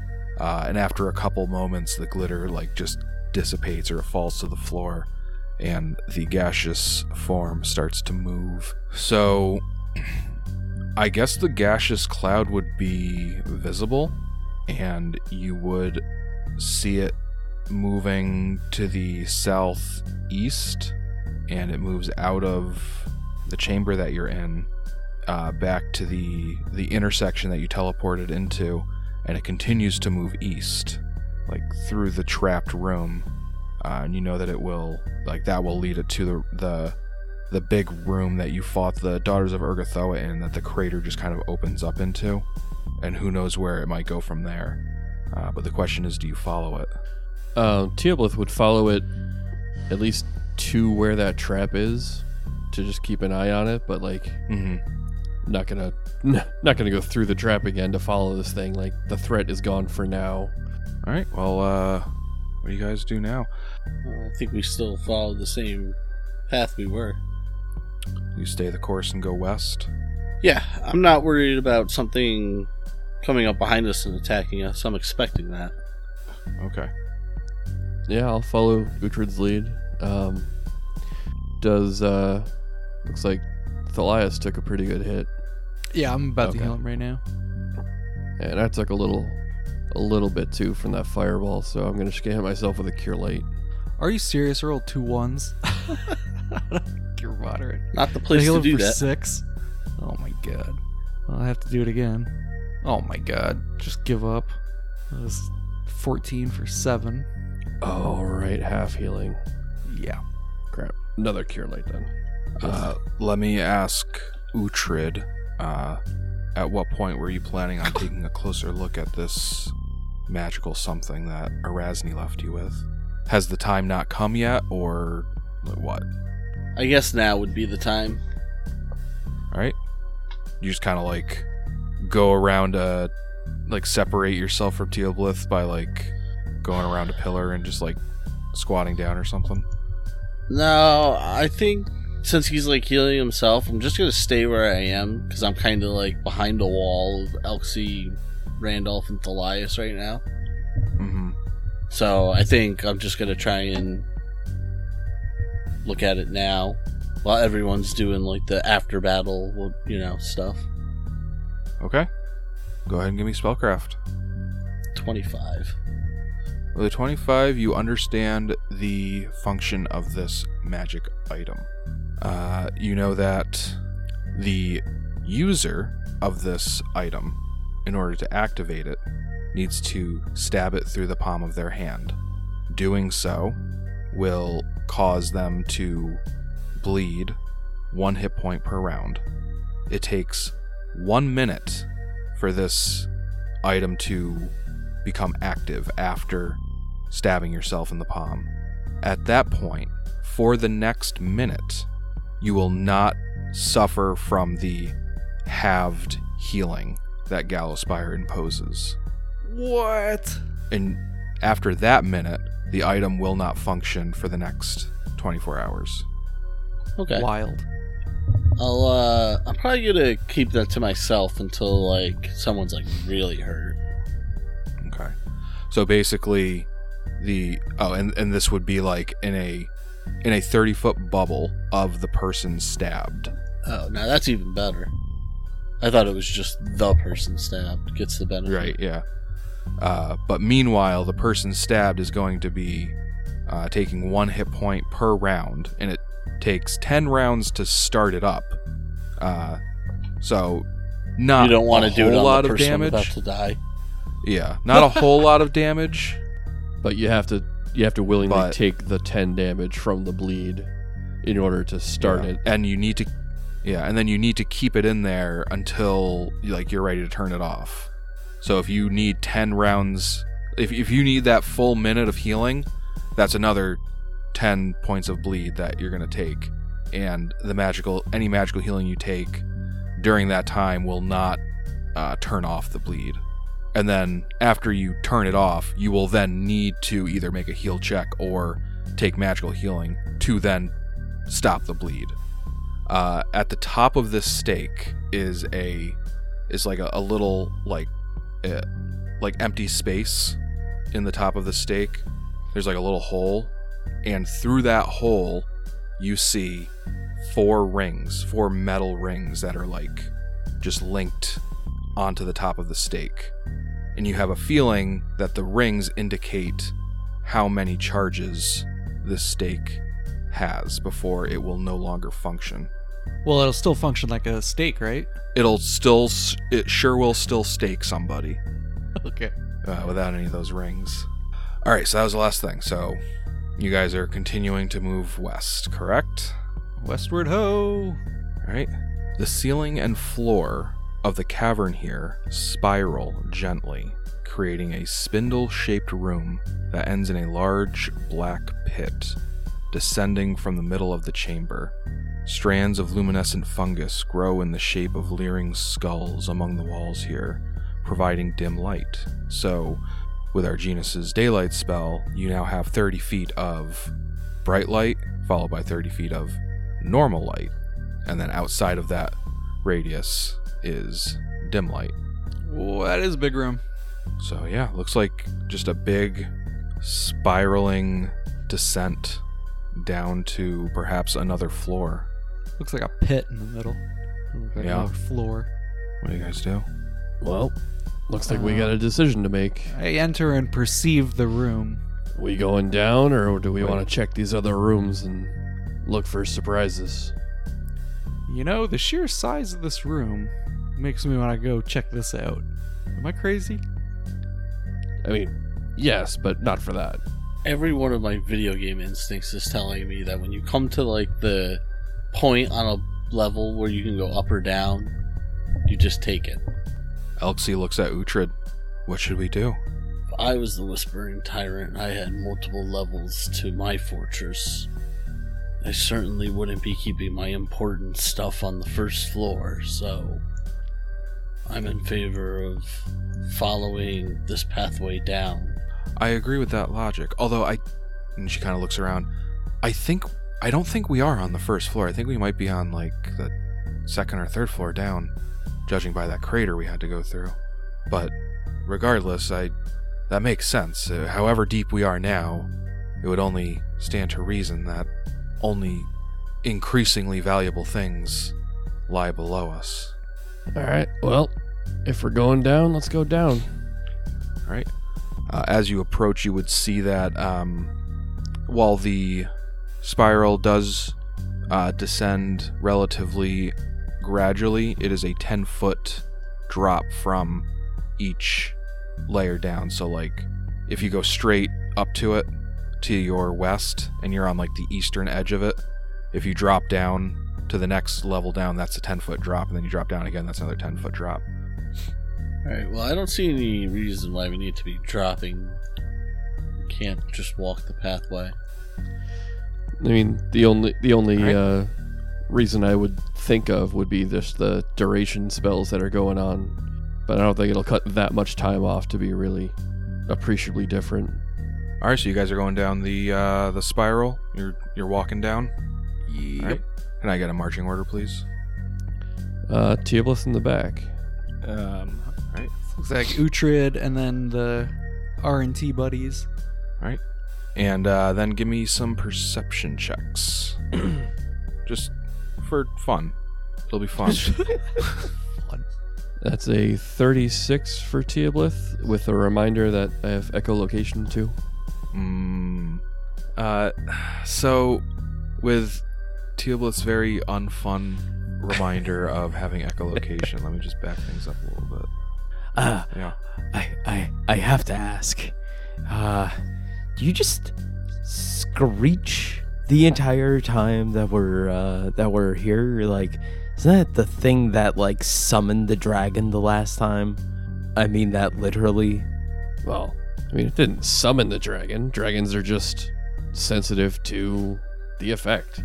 uh, and after a couple moments, the glitter like just dissipates or falls to the floor and the gaseous form starts to move. So, I guess the gaseous cloud would be visible, and you would see it moving to the southeast, and it moves out of the chamber that you're in, uh, back to the the intersection that you teleported into, and it continues to move east, like through the trapped room. Uh, and you know that it will like that will lead it to the the the big room that you fought the daughters of Urgathoa in that the crater just kind of opens up into and who knows where it might go from there uh, but the question is do you follow it Uh, Teoblith would follow it at least to where that trap is to just keep an eye on it, but like mm-hmm. not gonna not gonna go through the trap again to follow this thing. Like the threat is gone for now. All right. Well, uh, what do you guys do now? Uh, I think we still follow the same path we were. You stay the course and go west. Yeah, I'm not worried about something coming up behind us and attacking us. I'm expecting that. Okay. Yeah, I'll follow Uhtred's lead. Um, does uh, looks like Thalias took a pretty good hit, Yeah, I'm about Okay. to heal him right now. and I took a little, a little bit too from that fireball. So I'm gonna just get hit myself with a cure light. Are you serious? I rolled two ones. You're moderate. Not the place to do for that. six. Oh my god. I'll have to do it again. Oh my god. Just give up. That was 14 for seven. All right, half healing. Yeah. Crap. Another cure light then. Uh, let me ask Uhtred. Uh, at what point were you planning on taking a closer look at this magical something that Erasni left you with? Has the time not come yet, or what? I guess now would be the time. All right. You just kind of like go around uh, like separate yourself from Teoblith by like going around a pillar and just like squatting down or something. No, I think since he's like healing himself, I'm just gonna stay where I am because I'm kind of like behind a wall of Elxie, Randolph, and Thalias right now. Mm-hmm. So I think I'm just gonna try and look at it now while everyone's doing like the after battle, you know, stuff. Okay. Go ahead and give me spellcraft. 25. With a 25, you understand the function of this magic item. Uh, you know that the user of this item, in order to activate it, needs to stab it through the palm of their hand. Doing so will cause them to bleed one hit point per round. It takes one minute for this item to become active after stabbing yourself in the palm. At that point, for the next minute, you will not suffer from the halved healing that Gallowspire imposes. What? And after that minute, the item will not function for the next 24 hours. Okay. Wild. I'll uh I'm probably gonna keep that to myself until like someone's like really hurt. Okay. So basically the oh and and this would be like in a in a 30 foot bubble of the person stabbed. Oh, now that's even better. I thought it was just the person stabbed gets the benefit. Right, yeah. Uh, but meanwhile, the person stabbed is going to be uh, taking one hit point per round, and it takes 10 rounds to start it up. Uh, so, not you don't want a to do it lot of damage. about to die. Yeah, not a whole lot of damage. But you have to you have to willingly But- take the ten damage from the bleed in order to start Yeah. it. and you need to, yeah, and then you need to keep it in there until like you're ready to turn it off. So if you need 10 rounds, if if you need that full minute of healing, that's another 10 points of bleed that you're going to take. And the magical any magical healing you take during that time will not uh, turn off the bleed. And then after you turn it off you will then need to either make a heal check or take magical healing to then stop the bleed. Uh, at the top of this stake is a is like a, a little like uh, like empty space in the top of the stake. There's like a little hole. And through that hole you see four rings four metal rings that are like just linked onto the top of the stake. And you have a feeling that the rings indicate how many charges this stake has before it will no longer function Well, it'll still function like a stake, right? it'll still, it sure will still stake somebody Okay. uh, without any of those rings. All right, so that was the last thing. So you guys are continuing to move west, correct? Westward ho! All right. The ceiling and floor of the cavern here spiral gently, creating a spindle shaped room that ends in a large black pit. Descending from the middle of the chamber. Strands of luminescent fungus grow in the shape of leering skulls among the walls here, providing dim light. So, with our Arginus's daylight spell, you now have 30 feet of bright light, followed by 30 feet of normal light. And then outside of that radius is dim light. Whoa, that is a big room. So, yeah, looks like just a big spiraling descent down to perhaps another floor. Looks like a pit in the middle. Like Yeah. a floor. What do you guys do? Well, looks like we Uh, got a decision to make. I enter and perceive the room. We going down, or do we want to check these other rooms and look for surprises? You know, the sheer size of this room makes me want to go check this out. Am I crazy? I mean, yes, but not for that. Every one of my video game instincts is telling me that when you come to like the point on a level where you can go up or down, you just take it. Elxie looks at Uhtred. What should we do? If I was the Whispering Tyrant, I had multiple levels to my fortress. I certainly wouldn't be keeping my important stuff on the first floor, so I'm in favor of following this pathway down. I agree with that logic. Although I, and she kind of looks around. I think I don't think we are on the first floor. I think we might be on like the second or third floor down, judging by that crater we had to go through. But regardless, I that makes sense. Uh, however deep we are now, it would only stand to reason that only increasingly valuable things lie below us. All right. Well, if we're going down, let's go down. right? Uh, as you approach, you would see that um, while the spiral does uh, descend relatively gradually, it is a 10 foot drop from each layer down. So, like, if you go straight up to it to your west and you're on like the eastern edge of it, if you drop down to the next level down, that's a 10 foot drop, and then you drop down again, that's another 10 foot drop. Alright, well, I don't see any reason why we need to be dropping. We can't just walk the pathway. I mean, the only the only Alright. uh, reason I would think of would be just the duration spells that are going on, but I don't think it'll cut that much time off to be really appreciably different. All right, so you guys are going down the uh, the spiral. You're you're walking down. All right. Can I get a marching order, please? Uh, Teoblith in the back. Um, Looks like Uhtred and then the R and T buddies. Right. And uh, then give me some perception checks, just for fun. It'll be fun. That's a 36 for Teoblith, with a reminder that I have echolocation too. mm, uh, so, with Teoblith's very unfun reminder of having echolocation, let me just back things up a little bit. Uh, Yeah. I, I, I have to ask. Uh, do you just screech the entire time that we're uh, that we're here? Like, isn't that the thing that like summoned the dragon the last time? I mean that literally. Well, I mean, it didn't summon the dragon. Dragons are just sensitive to the effect.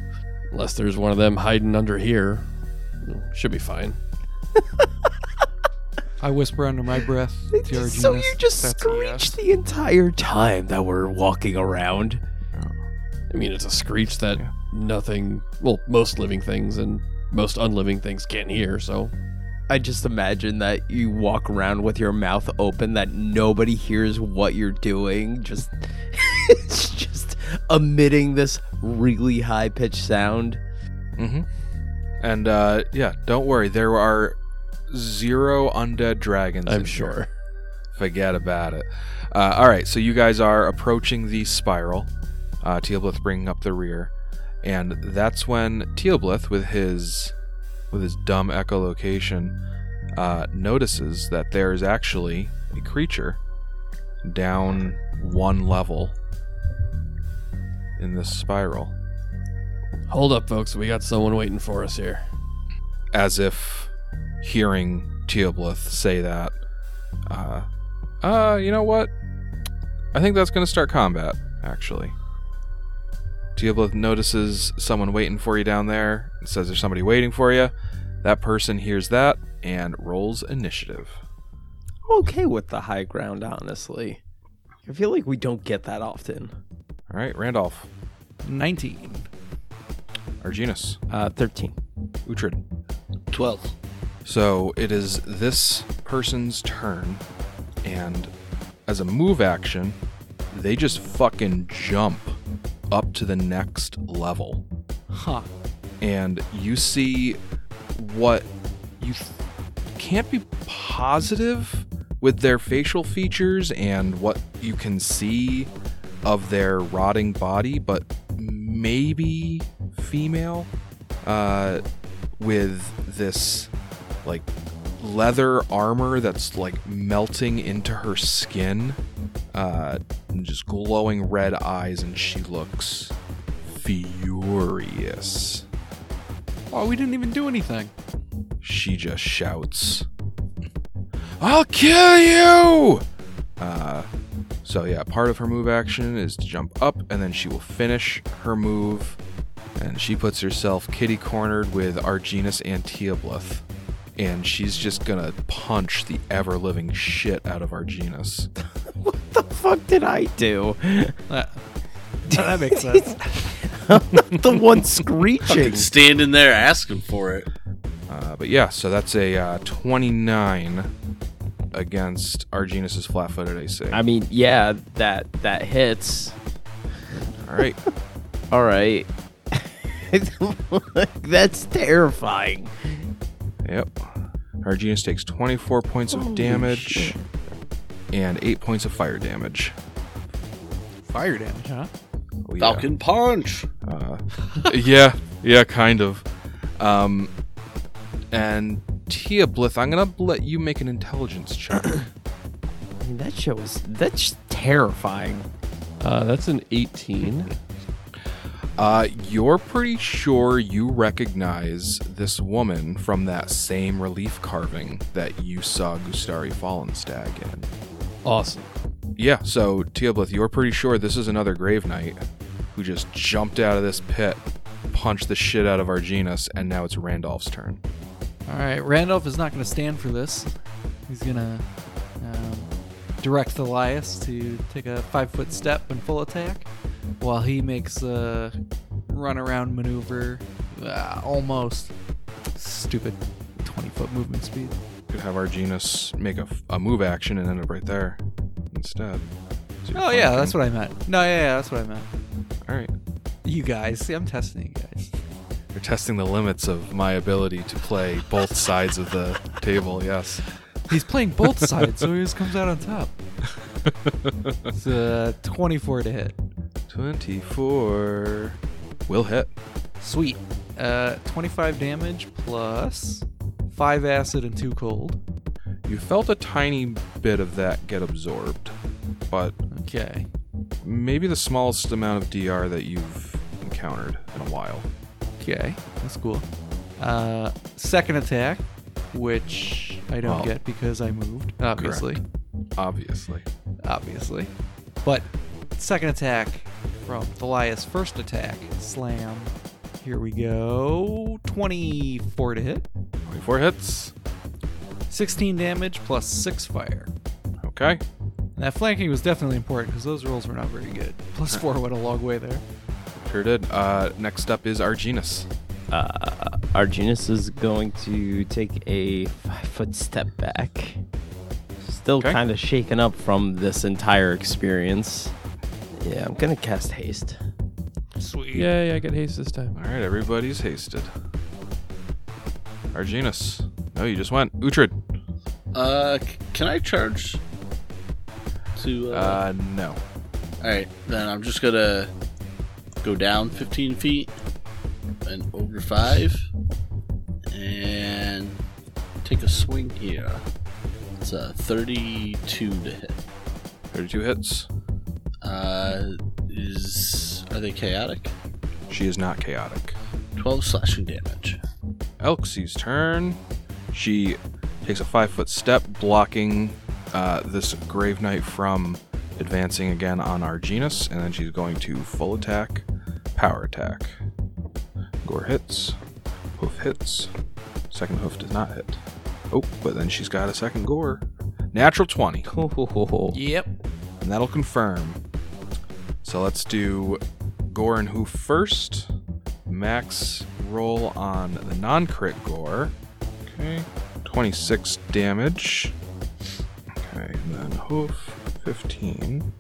Unless there's one of them hiding under here, should be fine. I whisper under my breath to Arginus. so you just screech yes. the entire time that we're walking around. I mean, it's a screech that Yeah. nothing, well, most living things and most unliving things can't hear, so. I just imagine that you walk around with your mouth open, that nobody hears what you're doing. Just, it's just emitting this really high pitched sound. Mm-hmm. And uh, yeah, don't worry. There are zero undead dragons. I'm sure. here. Forget about it. Uh, all right, so you guys are approaching the spiral. Uh, Teoblith bringing up the rear, and that's when Teoblith, with his with his dumb echolocation, uh, notices that there is actually a creature down one level in this spiral, Hold up, folks. We got someone waiting for us here. as if hearing Teoblith say that. Uh, uh, you know what? I think that's going to start combat, actually. Teoblith notices someone waiting for you down there. and says there's somebody waiting for you. That person hears that and rolls initiative. I'm okay with the high ground, honestly. I feel like we don't get that often. All right, Randolph, 19. Arginus, Uh, 13. Uhtred. 12. So it is this person's turn, and as a move action, they just fucking jump up to the next level. Huh. and you see what you th- can't be positive with their facial features and what you can see of their rotting body, but maybe female uh, with this like leather armor that's like melting into her skin, uh, and just glowing red eyes, and she looks furious. Oh, we didn't even do anything. She just shouts, I'll kill you! Uh, so, yeah, part of her move action is to jump up, and then she will finish her move. And she puts herself kitty cornered with Arginus and Teoblith. And she's just gonna punch the ever living shit out of Arginus. What the fuck did I do? That, that makes sense. I'm not the one screeching. Standing there asking for it. Uh, but yeah, so that's a uh, 29 against our Arginus's flat footed AC. I mean, yeah, that that hits. All right. All right. That's terrifying. Yep. Arginus takes 24 points of damage shit. and 8 points of fire damage. Fire damage, huh? Oh, yeah. Falcon punch. Uh, yeah, yeah, kind of. Um, and Teoblith, I'm gonna let you make an intelligence check. I mean, that show is that's terrifying. Uh, that's an 18. Uh, you're pretty sure you recognize this woman from that same relief carving that you saw Gustari Fallenstag in. Awesome. Yeah, so Teoblith, you're pretty sure this is another Grave Knight who just jumped out of this pit, punched the shit out of Arginus, and now it's Randolph's turn. All right, Randolph is not going to stand for this. He's going to um, direct Thalias to take a five foot step and full attack while he makes a run around maneuver. Ah, almost. Stupid 20 foot movement speed. Could have Arginus make a, a move action and end up right there instead. Oh, yeah, that's what I meant. No, yeah, yeah, that's what I meant. All right. You guys. See, I'm testing you guys. You're testing the limits of my ability to play both sides of the table. Yes. He's playing both sides, so he just comes out on top. It's uh, 24 to hit. 24 will hit. Sweet. Uh, 25 damage plus 5 acid and 2 cold. You felt a tiny bit of that get absorbed, but Okay. maybe the smallest amount of DR that you've encountered in a while. Okay. That's cool. Uh, second attack, which I don't Well, get because I moved, obviously. Obviously. Obviously. But second attack from Thalia's first attack. Slam. Here we go. 24 to hit. 24 hits. 16 damage plus 6 fire. Okay. And that flanking was definitely important because those rolls were not very good. Plus 4 went a long way there. Sure did. Uh, next up is Arginus. Uh, Arginus is going to take a five foot step back. Still Okay. kind of shaken up from this entire experience. Yeah, I'm gonna cast haste. Sweet. Yay, I get haste this time. All right, everybody's hasted. Arginus. No, you just went. Uhtred. Uh, c- can I charge to? Uh, Uh, no. all right, then I'm just gonna go down 15 feet and over five, and take a swing here. It's a 32 to hit. 32 hits. Uh, is are they chaotic? She is not chaotic. 12 slashing damage. Elxie's turn. She takes a five foot step, blocking uh, this Grave Knight from advancing again on Arginus, and then she's going to full attack Power attack. Gore hits. Hoof hits. Second hoof does not hit. Oh, but then she's got a second gore. Natural 20. Yep. And that'll confirm. So let's do Gore and Hoof first. Max roll on the non crit Gore. Okay. 26 damage. Okay, and then Hoof 15.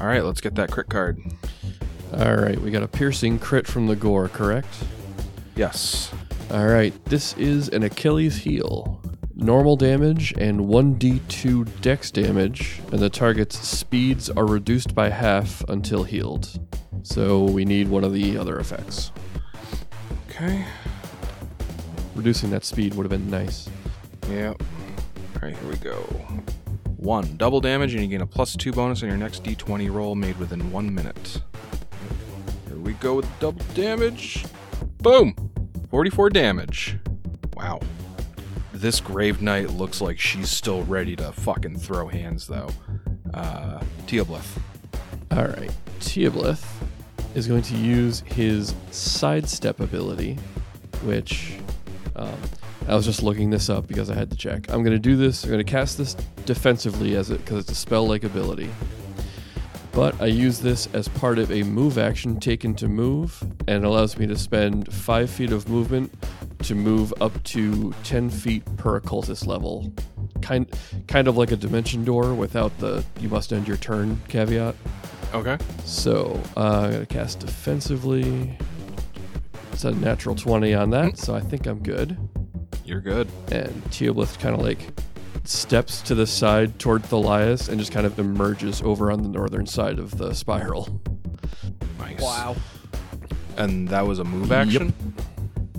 Alright, let's get that crit card. All right, we got a piercing crit from the gore, correct? Yes. All right, this is an Achilles heel. Normal damage and 1d2 dex damage, and the target's speeds are reduced by half until healed. So we need one of the other effects. Okay. Reducing that speed would have been nice. Yep. Alright, here we go. One, double damage, and you gain a plus two bonus on your next d20 roll made within one minute. Here we go with double damage. Boom! 44 damage. Wow. This Grave Knight looks like she's still ready to fucking throw hands, though. Uh, Teoblith. All right, Teoblith is going to use his sidestep ability, which um, I was just looking this up because I had to check. I'm going to do this. I'm going to cast this defensively as it because it's a spell-like ability. But I use this as part of a move action taken to move, and allows me to spend five feet of movement to move up to ten feet per occultist level. Kind, kind of like a dimension door without the "you must end your turn" caveat. Okay. So uh, I'm gonna cast defensively. It's a natural twenty on that, so I think I'm good. You're good. And Teoblith kind of like steps to the side toward Thalias and just kind of emerges over on the northern side of the spiral. Nice. Wow. And that was a move action?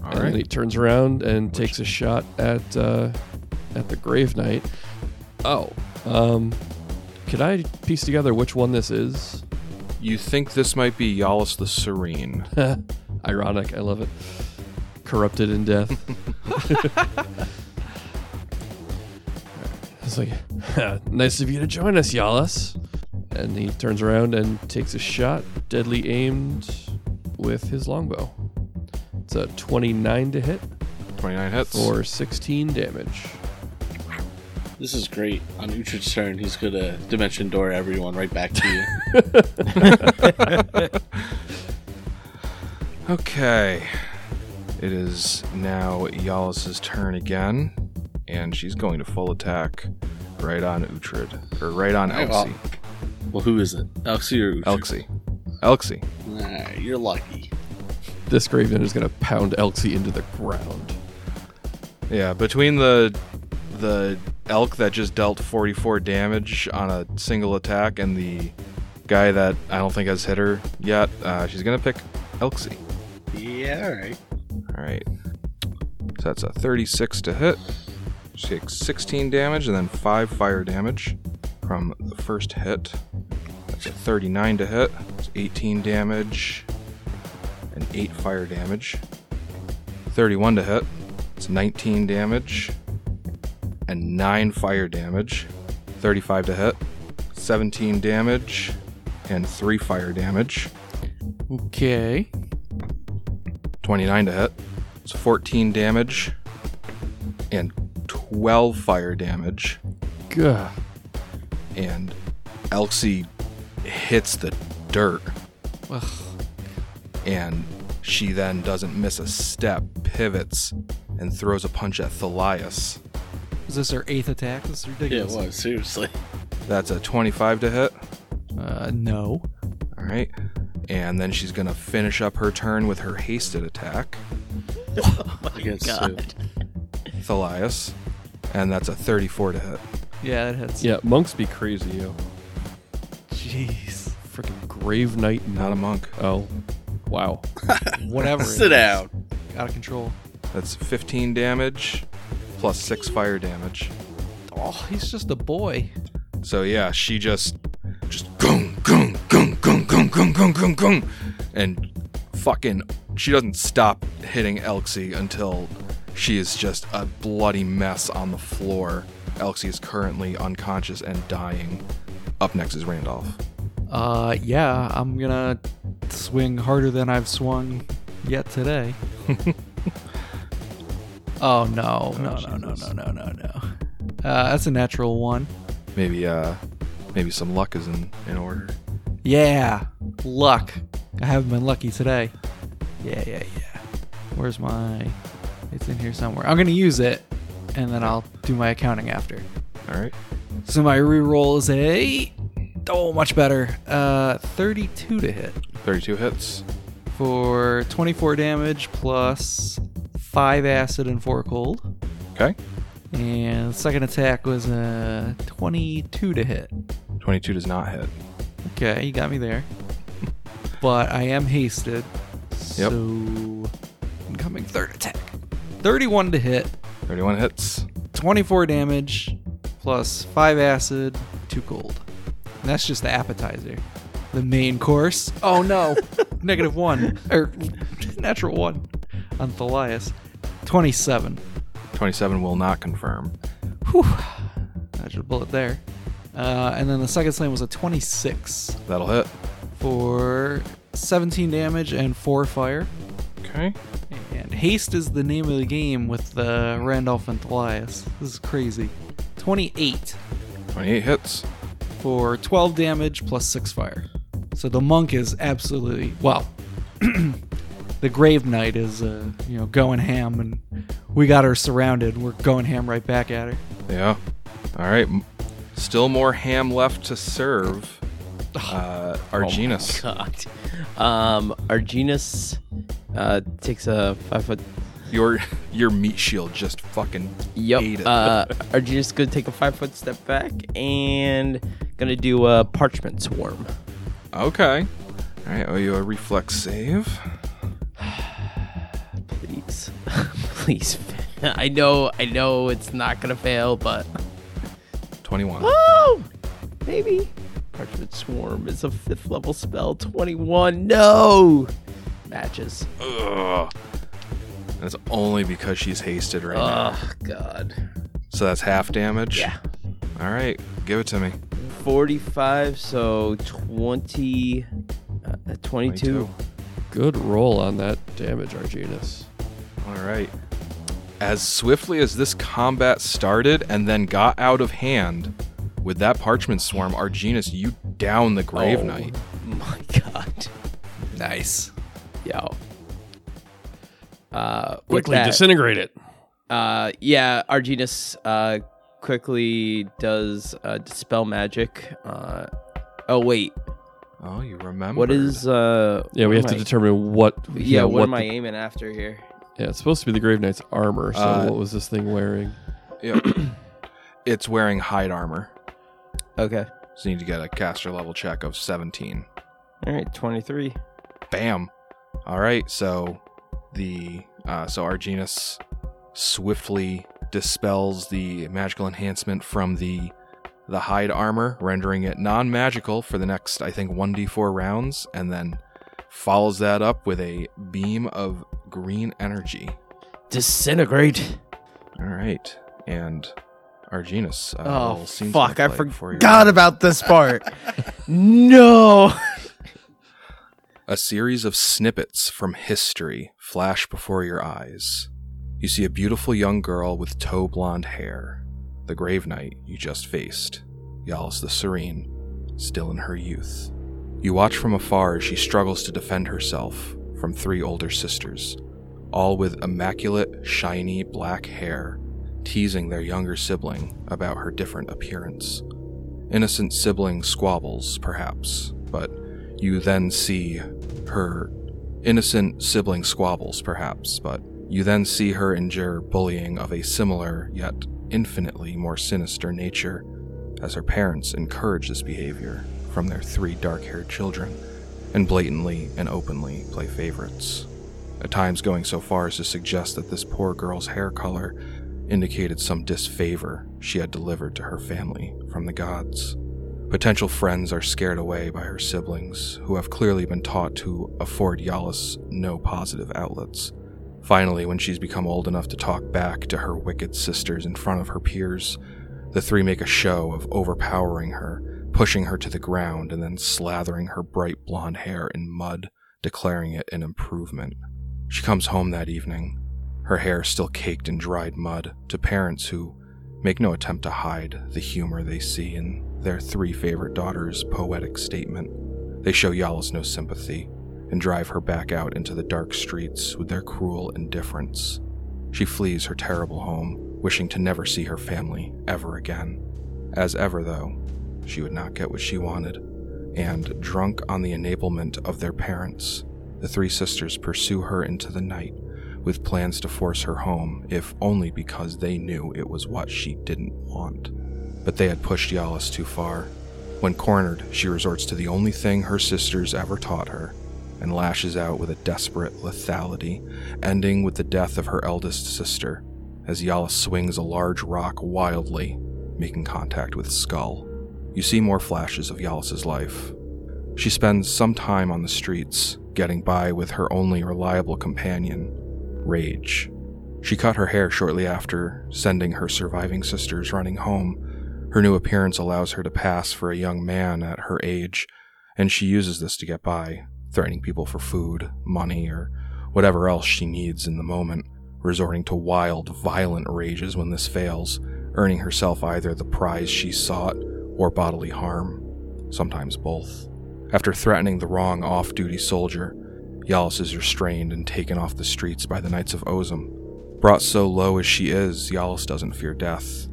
All and then he turns around and takes a shot at uh, at the Grave Knight. Oh, um, could I piece together which one this is? You think this might be Yalis the Serene. Ironic, I love it. Corrupted in death. it's like, nice of you to join us, Yalis. And he turns around and takes a shot, deadly aimed with his longbow. It's a 29 to hit 29 hits. for 16 damage. This is great. On Uhtred's turn, he's gonna dimension door everyone right back to you. Okay. It is now Yalis' turn again. And she's going to full attack right on Uhtred. Or right on Oh, Elxie. well, who is it? Elxie or Uhtred? Elxie. Elxie. Nah, you're lucky. This Graven is going to pound Elxie into the ground. Yeah, between the the elk that just dealt 44 damage on a single attack and the guy that I don't think has hit her yet, uh, she's gonna pick Elxie. Yeah, alright. All right. So that's a 36 to hit. She takes 16 damage and then 5 fire damage from the first hit. That's a 39 to hit. It's 18 damage and 8 fire damage. 31 to hit. It's 19 damage and 9 fire damage. 35 to hit. 17 damage and 3 fire damage. Okay. 29 to hit. It's 14 damage and 12 fire damage. Gah. And Elxie hits the dirt. Ugh. And she then doesn't miss a step, pivots, and throws a punch at Thalias. Is this her eighth attack? This is Yeah, ridiculous. it was, seriously. That's a 25 to hit. Uh, no. All right. And then she's going to finish up her turn with her hasted attack, Against God. who? Thalias. And that's a 34 to hit. Yeah, that hits. Yeah, monks be crazy, yo. Jeez. Freaking Grave Knight. Not a monk. Oh, wow. Whatever. it Sit is. down. Out of control. That's 15 damage plus 6 fire damage. Oh, he's just a boy. So yeah, she just just gung gung gung gung gung gung gung gung gung and fucking she doesn't stop hitting Elxie until she is just a bloody mess on the floor. Elxie is currently unconscious and dying. Up next is Randolph. Uh, yeah, I'm gonna swing harder than I've swung yet today. oh no, no, no, no, no, no, no, no. Uh, that's a natural one. Maybe uh maybe some luck is in, in order. Yeah, luck. I haven't been lucky today. Yeah, yeah, yeah. Where's my? It's in here somewhere. I'm gonna use it, and then I'll do my accounting after. Alright. So my reroll is a oh much better. Uh, 32 to hit Thirty two hits. for 24 damage plus five acid and four cold. Okay. And the second attack was a 22 to hit. Twenty two does not hit. Okay, you got me there. But I am hasted. Yep. So incoming third attack. 31 to hit, Thirty one hits. 24 damage, plus 5 acid, 2 cold. And that's just the appetizer. The main course. Oh no. Negative 1. Or natural 1 on Thalias. 27. Twenty seven will not confirm. Whew. Dodged a bullet there. Uh, and then the second slam was a 26 That'll hit. for 17 damage and 4 fire. Okay. And haste is the name of the game with uh, Randolph and Thalias. This is crazy. 28 Twenty eight hits. for 12 damage plus 6 fire. So the monk is absolutely well. the Grave Knight is, uh, you know, going ham, and we got her surrounded. We're going ham right back at her. Yeah. Alright. m- Still more ham left to serve. Uh Arginus. Oh my God. Um, Arginus uh, takes a five foot. Your your meat shield just fucking Yep. ate it. Uh, Arginus gonna take a five foot step back and gonna do a parchment swarm. Okay. Alright, owe you a reflex save. Please, please. I know, I know, it's not gonna fail, but 21. oh, maybe. Parchment swarm is a fifth level spell. Twenty-one. No matches. Ugh. And it's only because she's hasted right now. Oh God. So that's half damage? Yeah. Alright, give it to me. 45, so 20, uh, 22. Good roll on that damage, Arginus. Alright. As swiftly as this combat started and then got out of hand, with that parchment swarm, Arginus, you down the Grave Oh Knight. My God. Nice. Yo. Uh, Quickly that, disintegrate it. uh, yeah, Arginus uh, quickly does uh, dispel magic. Uh, oh wait, Oh, you remember. what is uh? Yeah, we have to I- determine what. Yeah, what, am the- I aiming after here? Yeah, it's supposed to be the Grave Knight's armor. So Uh, what was this thing wearing? Yep. it's wearing hide armor. Okay, So you need to get a caster level check of 17. all right, twenty-three. Bam. All right, so the uh, so Arginus swiftly dispels the magical enhancement from the the hide armor, rendering it non-magical for the next I think 1d4 rounds and then follows that up with a beam of green energy. Disintegrate. All right. And Arginus uh, Oh will seem to fuck! I look like for your- forgot about this part. no. A series of snippets from history flash before your eyes. You see a beautiful young girl with tow blonde hair, the grave knight you just faced, Yalis the Serene, still in her youth. You watch from afar as she struggles to defend herself from three older sisters, all with immaculate, shiny black hair, teasing their younger sibling about her different appearance. Innocent sibling squabbles, perhaps, but you then see her innocent sibling squabbles, perhaps, but you then see her endure bullying of a similar yet infinitely more sinister nature as her parents encourage this behavior from their three dark haired children and blatantly and openly play favorites. At times going so far as to suggest that this poor girl's hair color indicated some disfavor she had delivered to her family from the gods. Potential friends are scared away by her siblings, who have clearly been taught to afford Yalis no positive outlets. Finally, when she's become old enough to talk back to her wicked sisters in front of her peers, the three make a show of overpowering her, pushing her to the ground, and then slathering her bright blonde hair in mud declaring it an improvement. She comes home that evening, her hair still caked in dried mud, to parents who make no attempt to hide the humor they see in their three favorite daughters' poetic statement. They show Yalis no sympathy and drive her back out into the dark streets with their cruel indifference. She flees her terrible home, wishing to never see her family ever again. As ever, though, she would not get what she wanted, and, drunk on the enablement of their parents, the three sisters pursue her into the night with plans to force her home, if only because they knew it was what she didn't want. But they had pushed Yalis too far. When cornered, she resorts to the only thing her sisters ever taught her and lashes out with a desperate lethality, ending with the death of her eldest sister as Yalis swings a large rock wildly, making contact with Skull. You see more flashes of Yalis's life. She spends some time on the streets, getting by with her only reliable companion, Rage. She cut her hair shortly after, sending her surviving sisters running home. Her new appearance allows her to pass for a young man at her age, and she uses this to get by, threatening people for food, money, or whatever else she needs in the moment, resorting to wild, violent rages when this fails, earning herself either the prize she sought or bodily harm, sometimes both. After threatening the wrong off duty soldier, Yalis is restrained and taken off the streets by the Knights of Ozem. Brought so low as she is, Yalis doesn't fear death.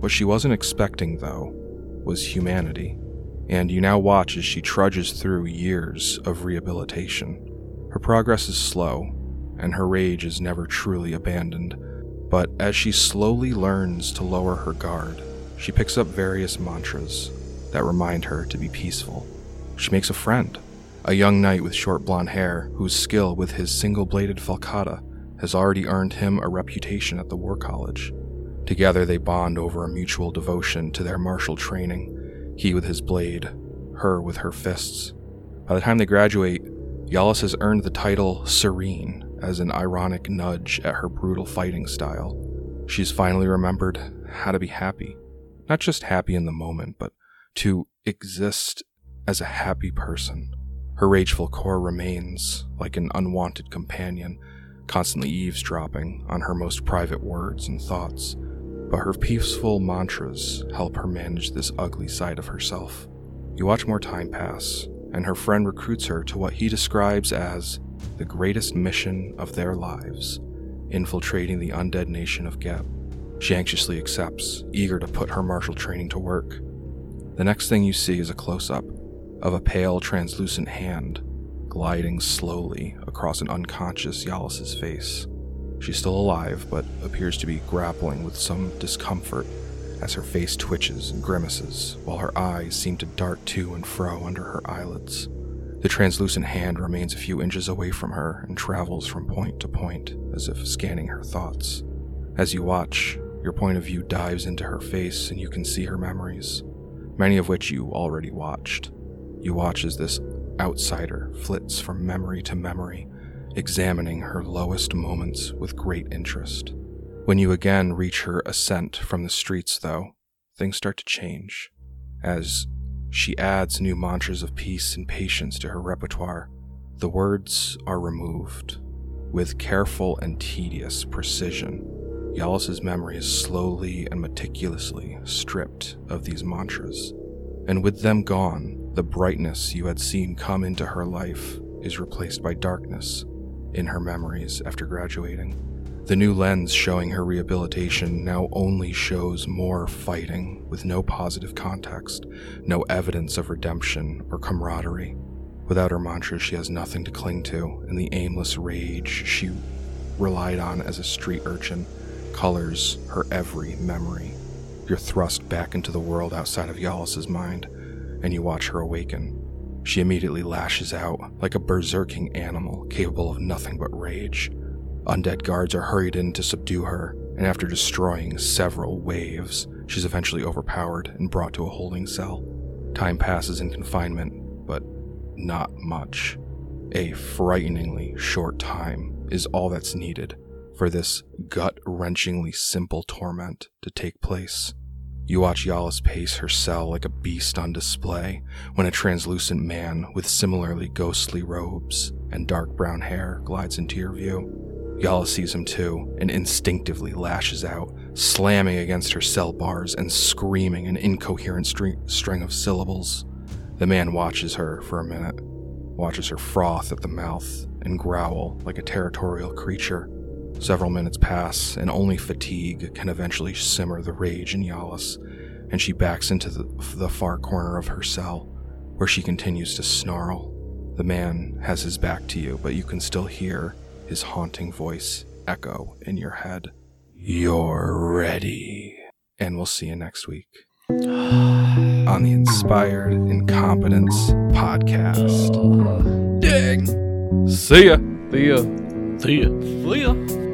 What she wasn't expecting, though, was humanity, and you now watch as she trudges through years of rehabilitation. Her progress is slow, and her rage is never truly abandoned, but as she slowly learns to lower her guard, she picks up various mantras that remind her to be peaceful. She makes a friend, a young knight with short blonde hair whose skill with his single bladed falcata has already earned him a reputation at the War College. Together they bond over a mutual devotion to their martial training, he with his blade, her with her fists. By the time they graduate, Yalis has earned the title Serene as an ironic nudge at her brutal fighting style. She's finally remembered how to be happy. Not just happy in the moment, but to exist as a happy person. Her rageful core remains like an unwanted companion, constantly eavesdropping on her most private words and thoughts. But her peaceful mantras help her manage this ugly side of herself. You watch more time pass, and her friend recruits her to what he describes as the greatest mission of their lives infiltrating the undead nation of Geb. She anxiously accepts, eager to put her martial training to work. The next thing you see is a close up of a pale, translucent hand gliding slowly across an unconscious Yalis's face. She's still alive, but appears to be grappling with some discomfort as her face twitches and grimaces, while her eyes seem to dart to and fro under her eyelids. The translucent hand remains a few inches away from her and travels from point to point as if scanning her thoughts. As you watch, your point of view dives into her face and you can see her memories, many of which you already watched. You watch as this outsider flits from memory to memory, examining her lowest moments with great interest. When you again reach her ascent from the streets, though, things start to change. As she adds new mantras of peace and patience to her repertoire, the words are removed. With careful and tedious precision, Yalis's memory is slowly and meticulously stripped of these mantras. And with them gone, the brightness you had seen come into her life is replaced by darkness in her memories after graduating. The new lens showing her rehabilitation now only shows more fighting with no positive context, no evidence of redemption or camaraderie. Without her mantra, she has nothing to cling to, and the aimless rage she relied on as a street urchin colors her every memory. You're thrust back into the world outside of Yalis's mind, and you watch her awaken. She immediately lashes out like a berserking animal capable of nothing but rage. Undead guards are hurried in to subdue her, and after destroying several waves, she's eventually overpowered and brought to a holding cell. Time passes in confinement, but not much. A frighteningly short time is all that's needed for this gut wrenchingly simple torment to take place. You watch Yalis pace her cell like a beast on display when a translucent man with similarly ghostly robes and dark brown hair glides into your view. Yalis sees him too and instinctively lashes out, slamming against her cell bars and screaming an incoherent string, string of syllables. The man watches her for a minute, watches her froth at the mouth and growl like a territorial creature. Several minutes pass, and only fatigue can eventually simmer the rage in Yalis, and she backs into the, the far corner of her cell, where she continues to snarl. The man has his back to you, but you can still hear his haunting voice echo in your head. You're ready. And we'll see you next week on the Inspired Incompetence Podcast. Ding! See ya! See ya. See ya. See ya.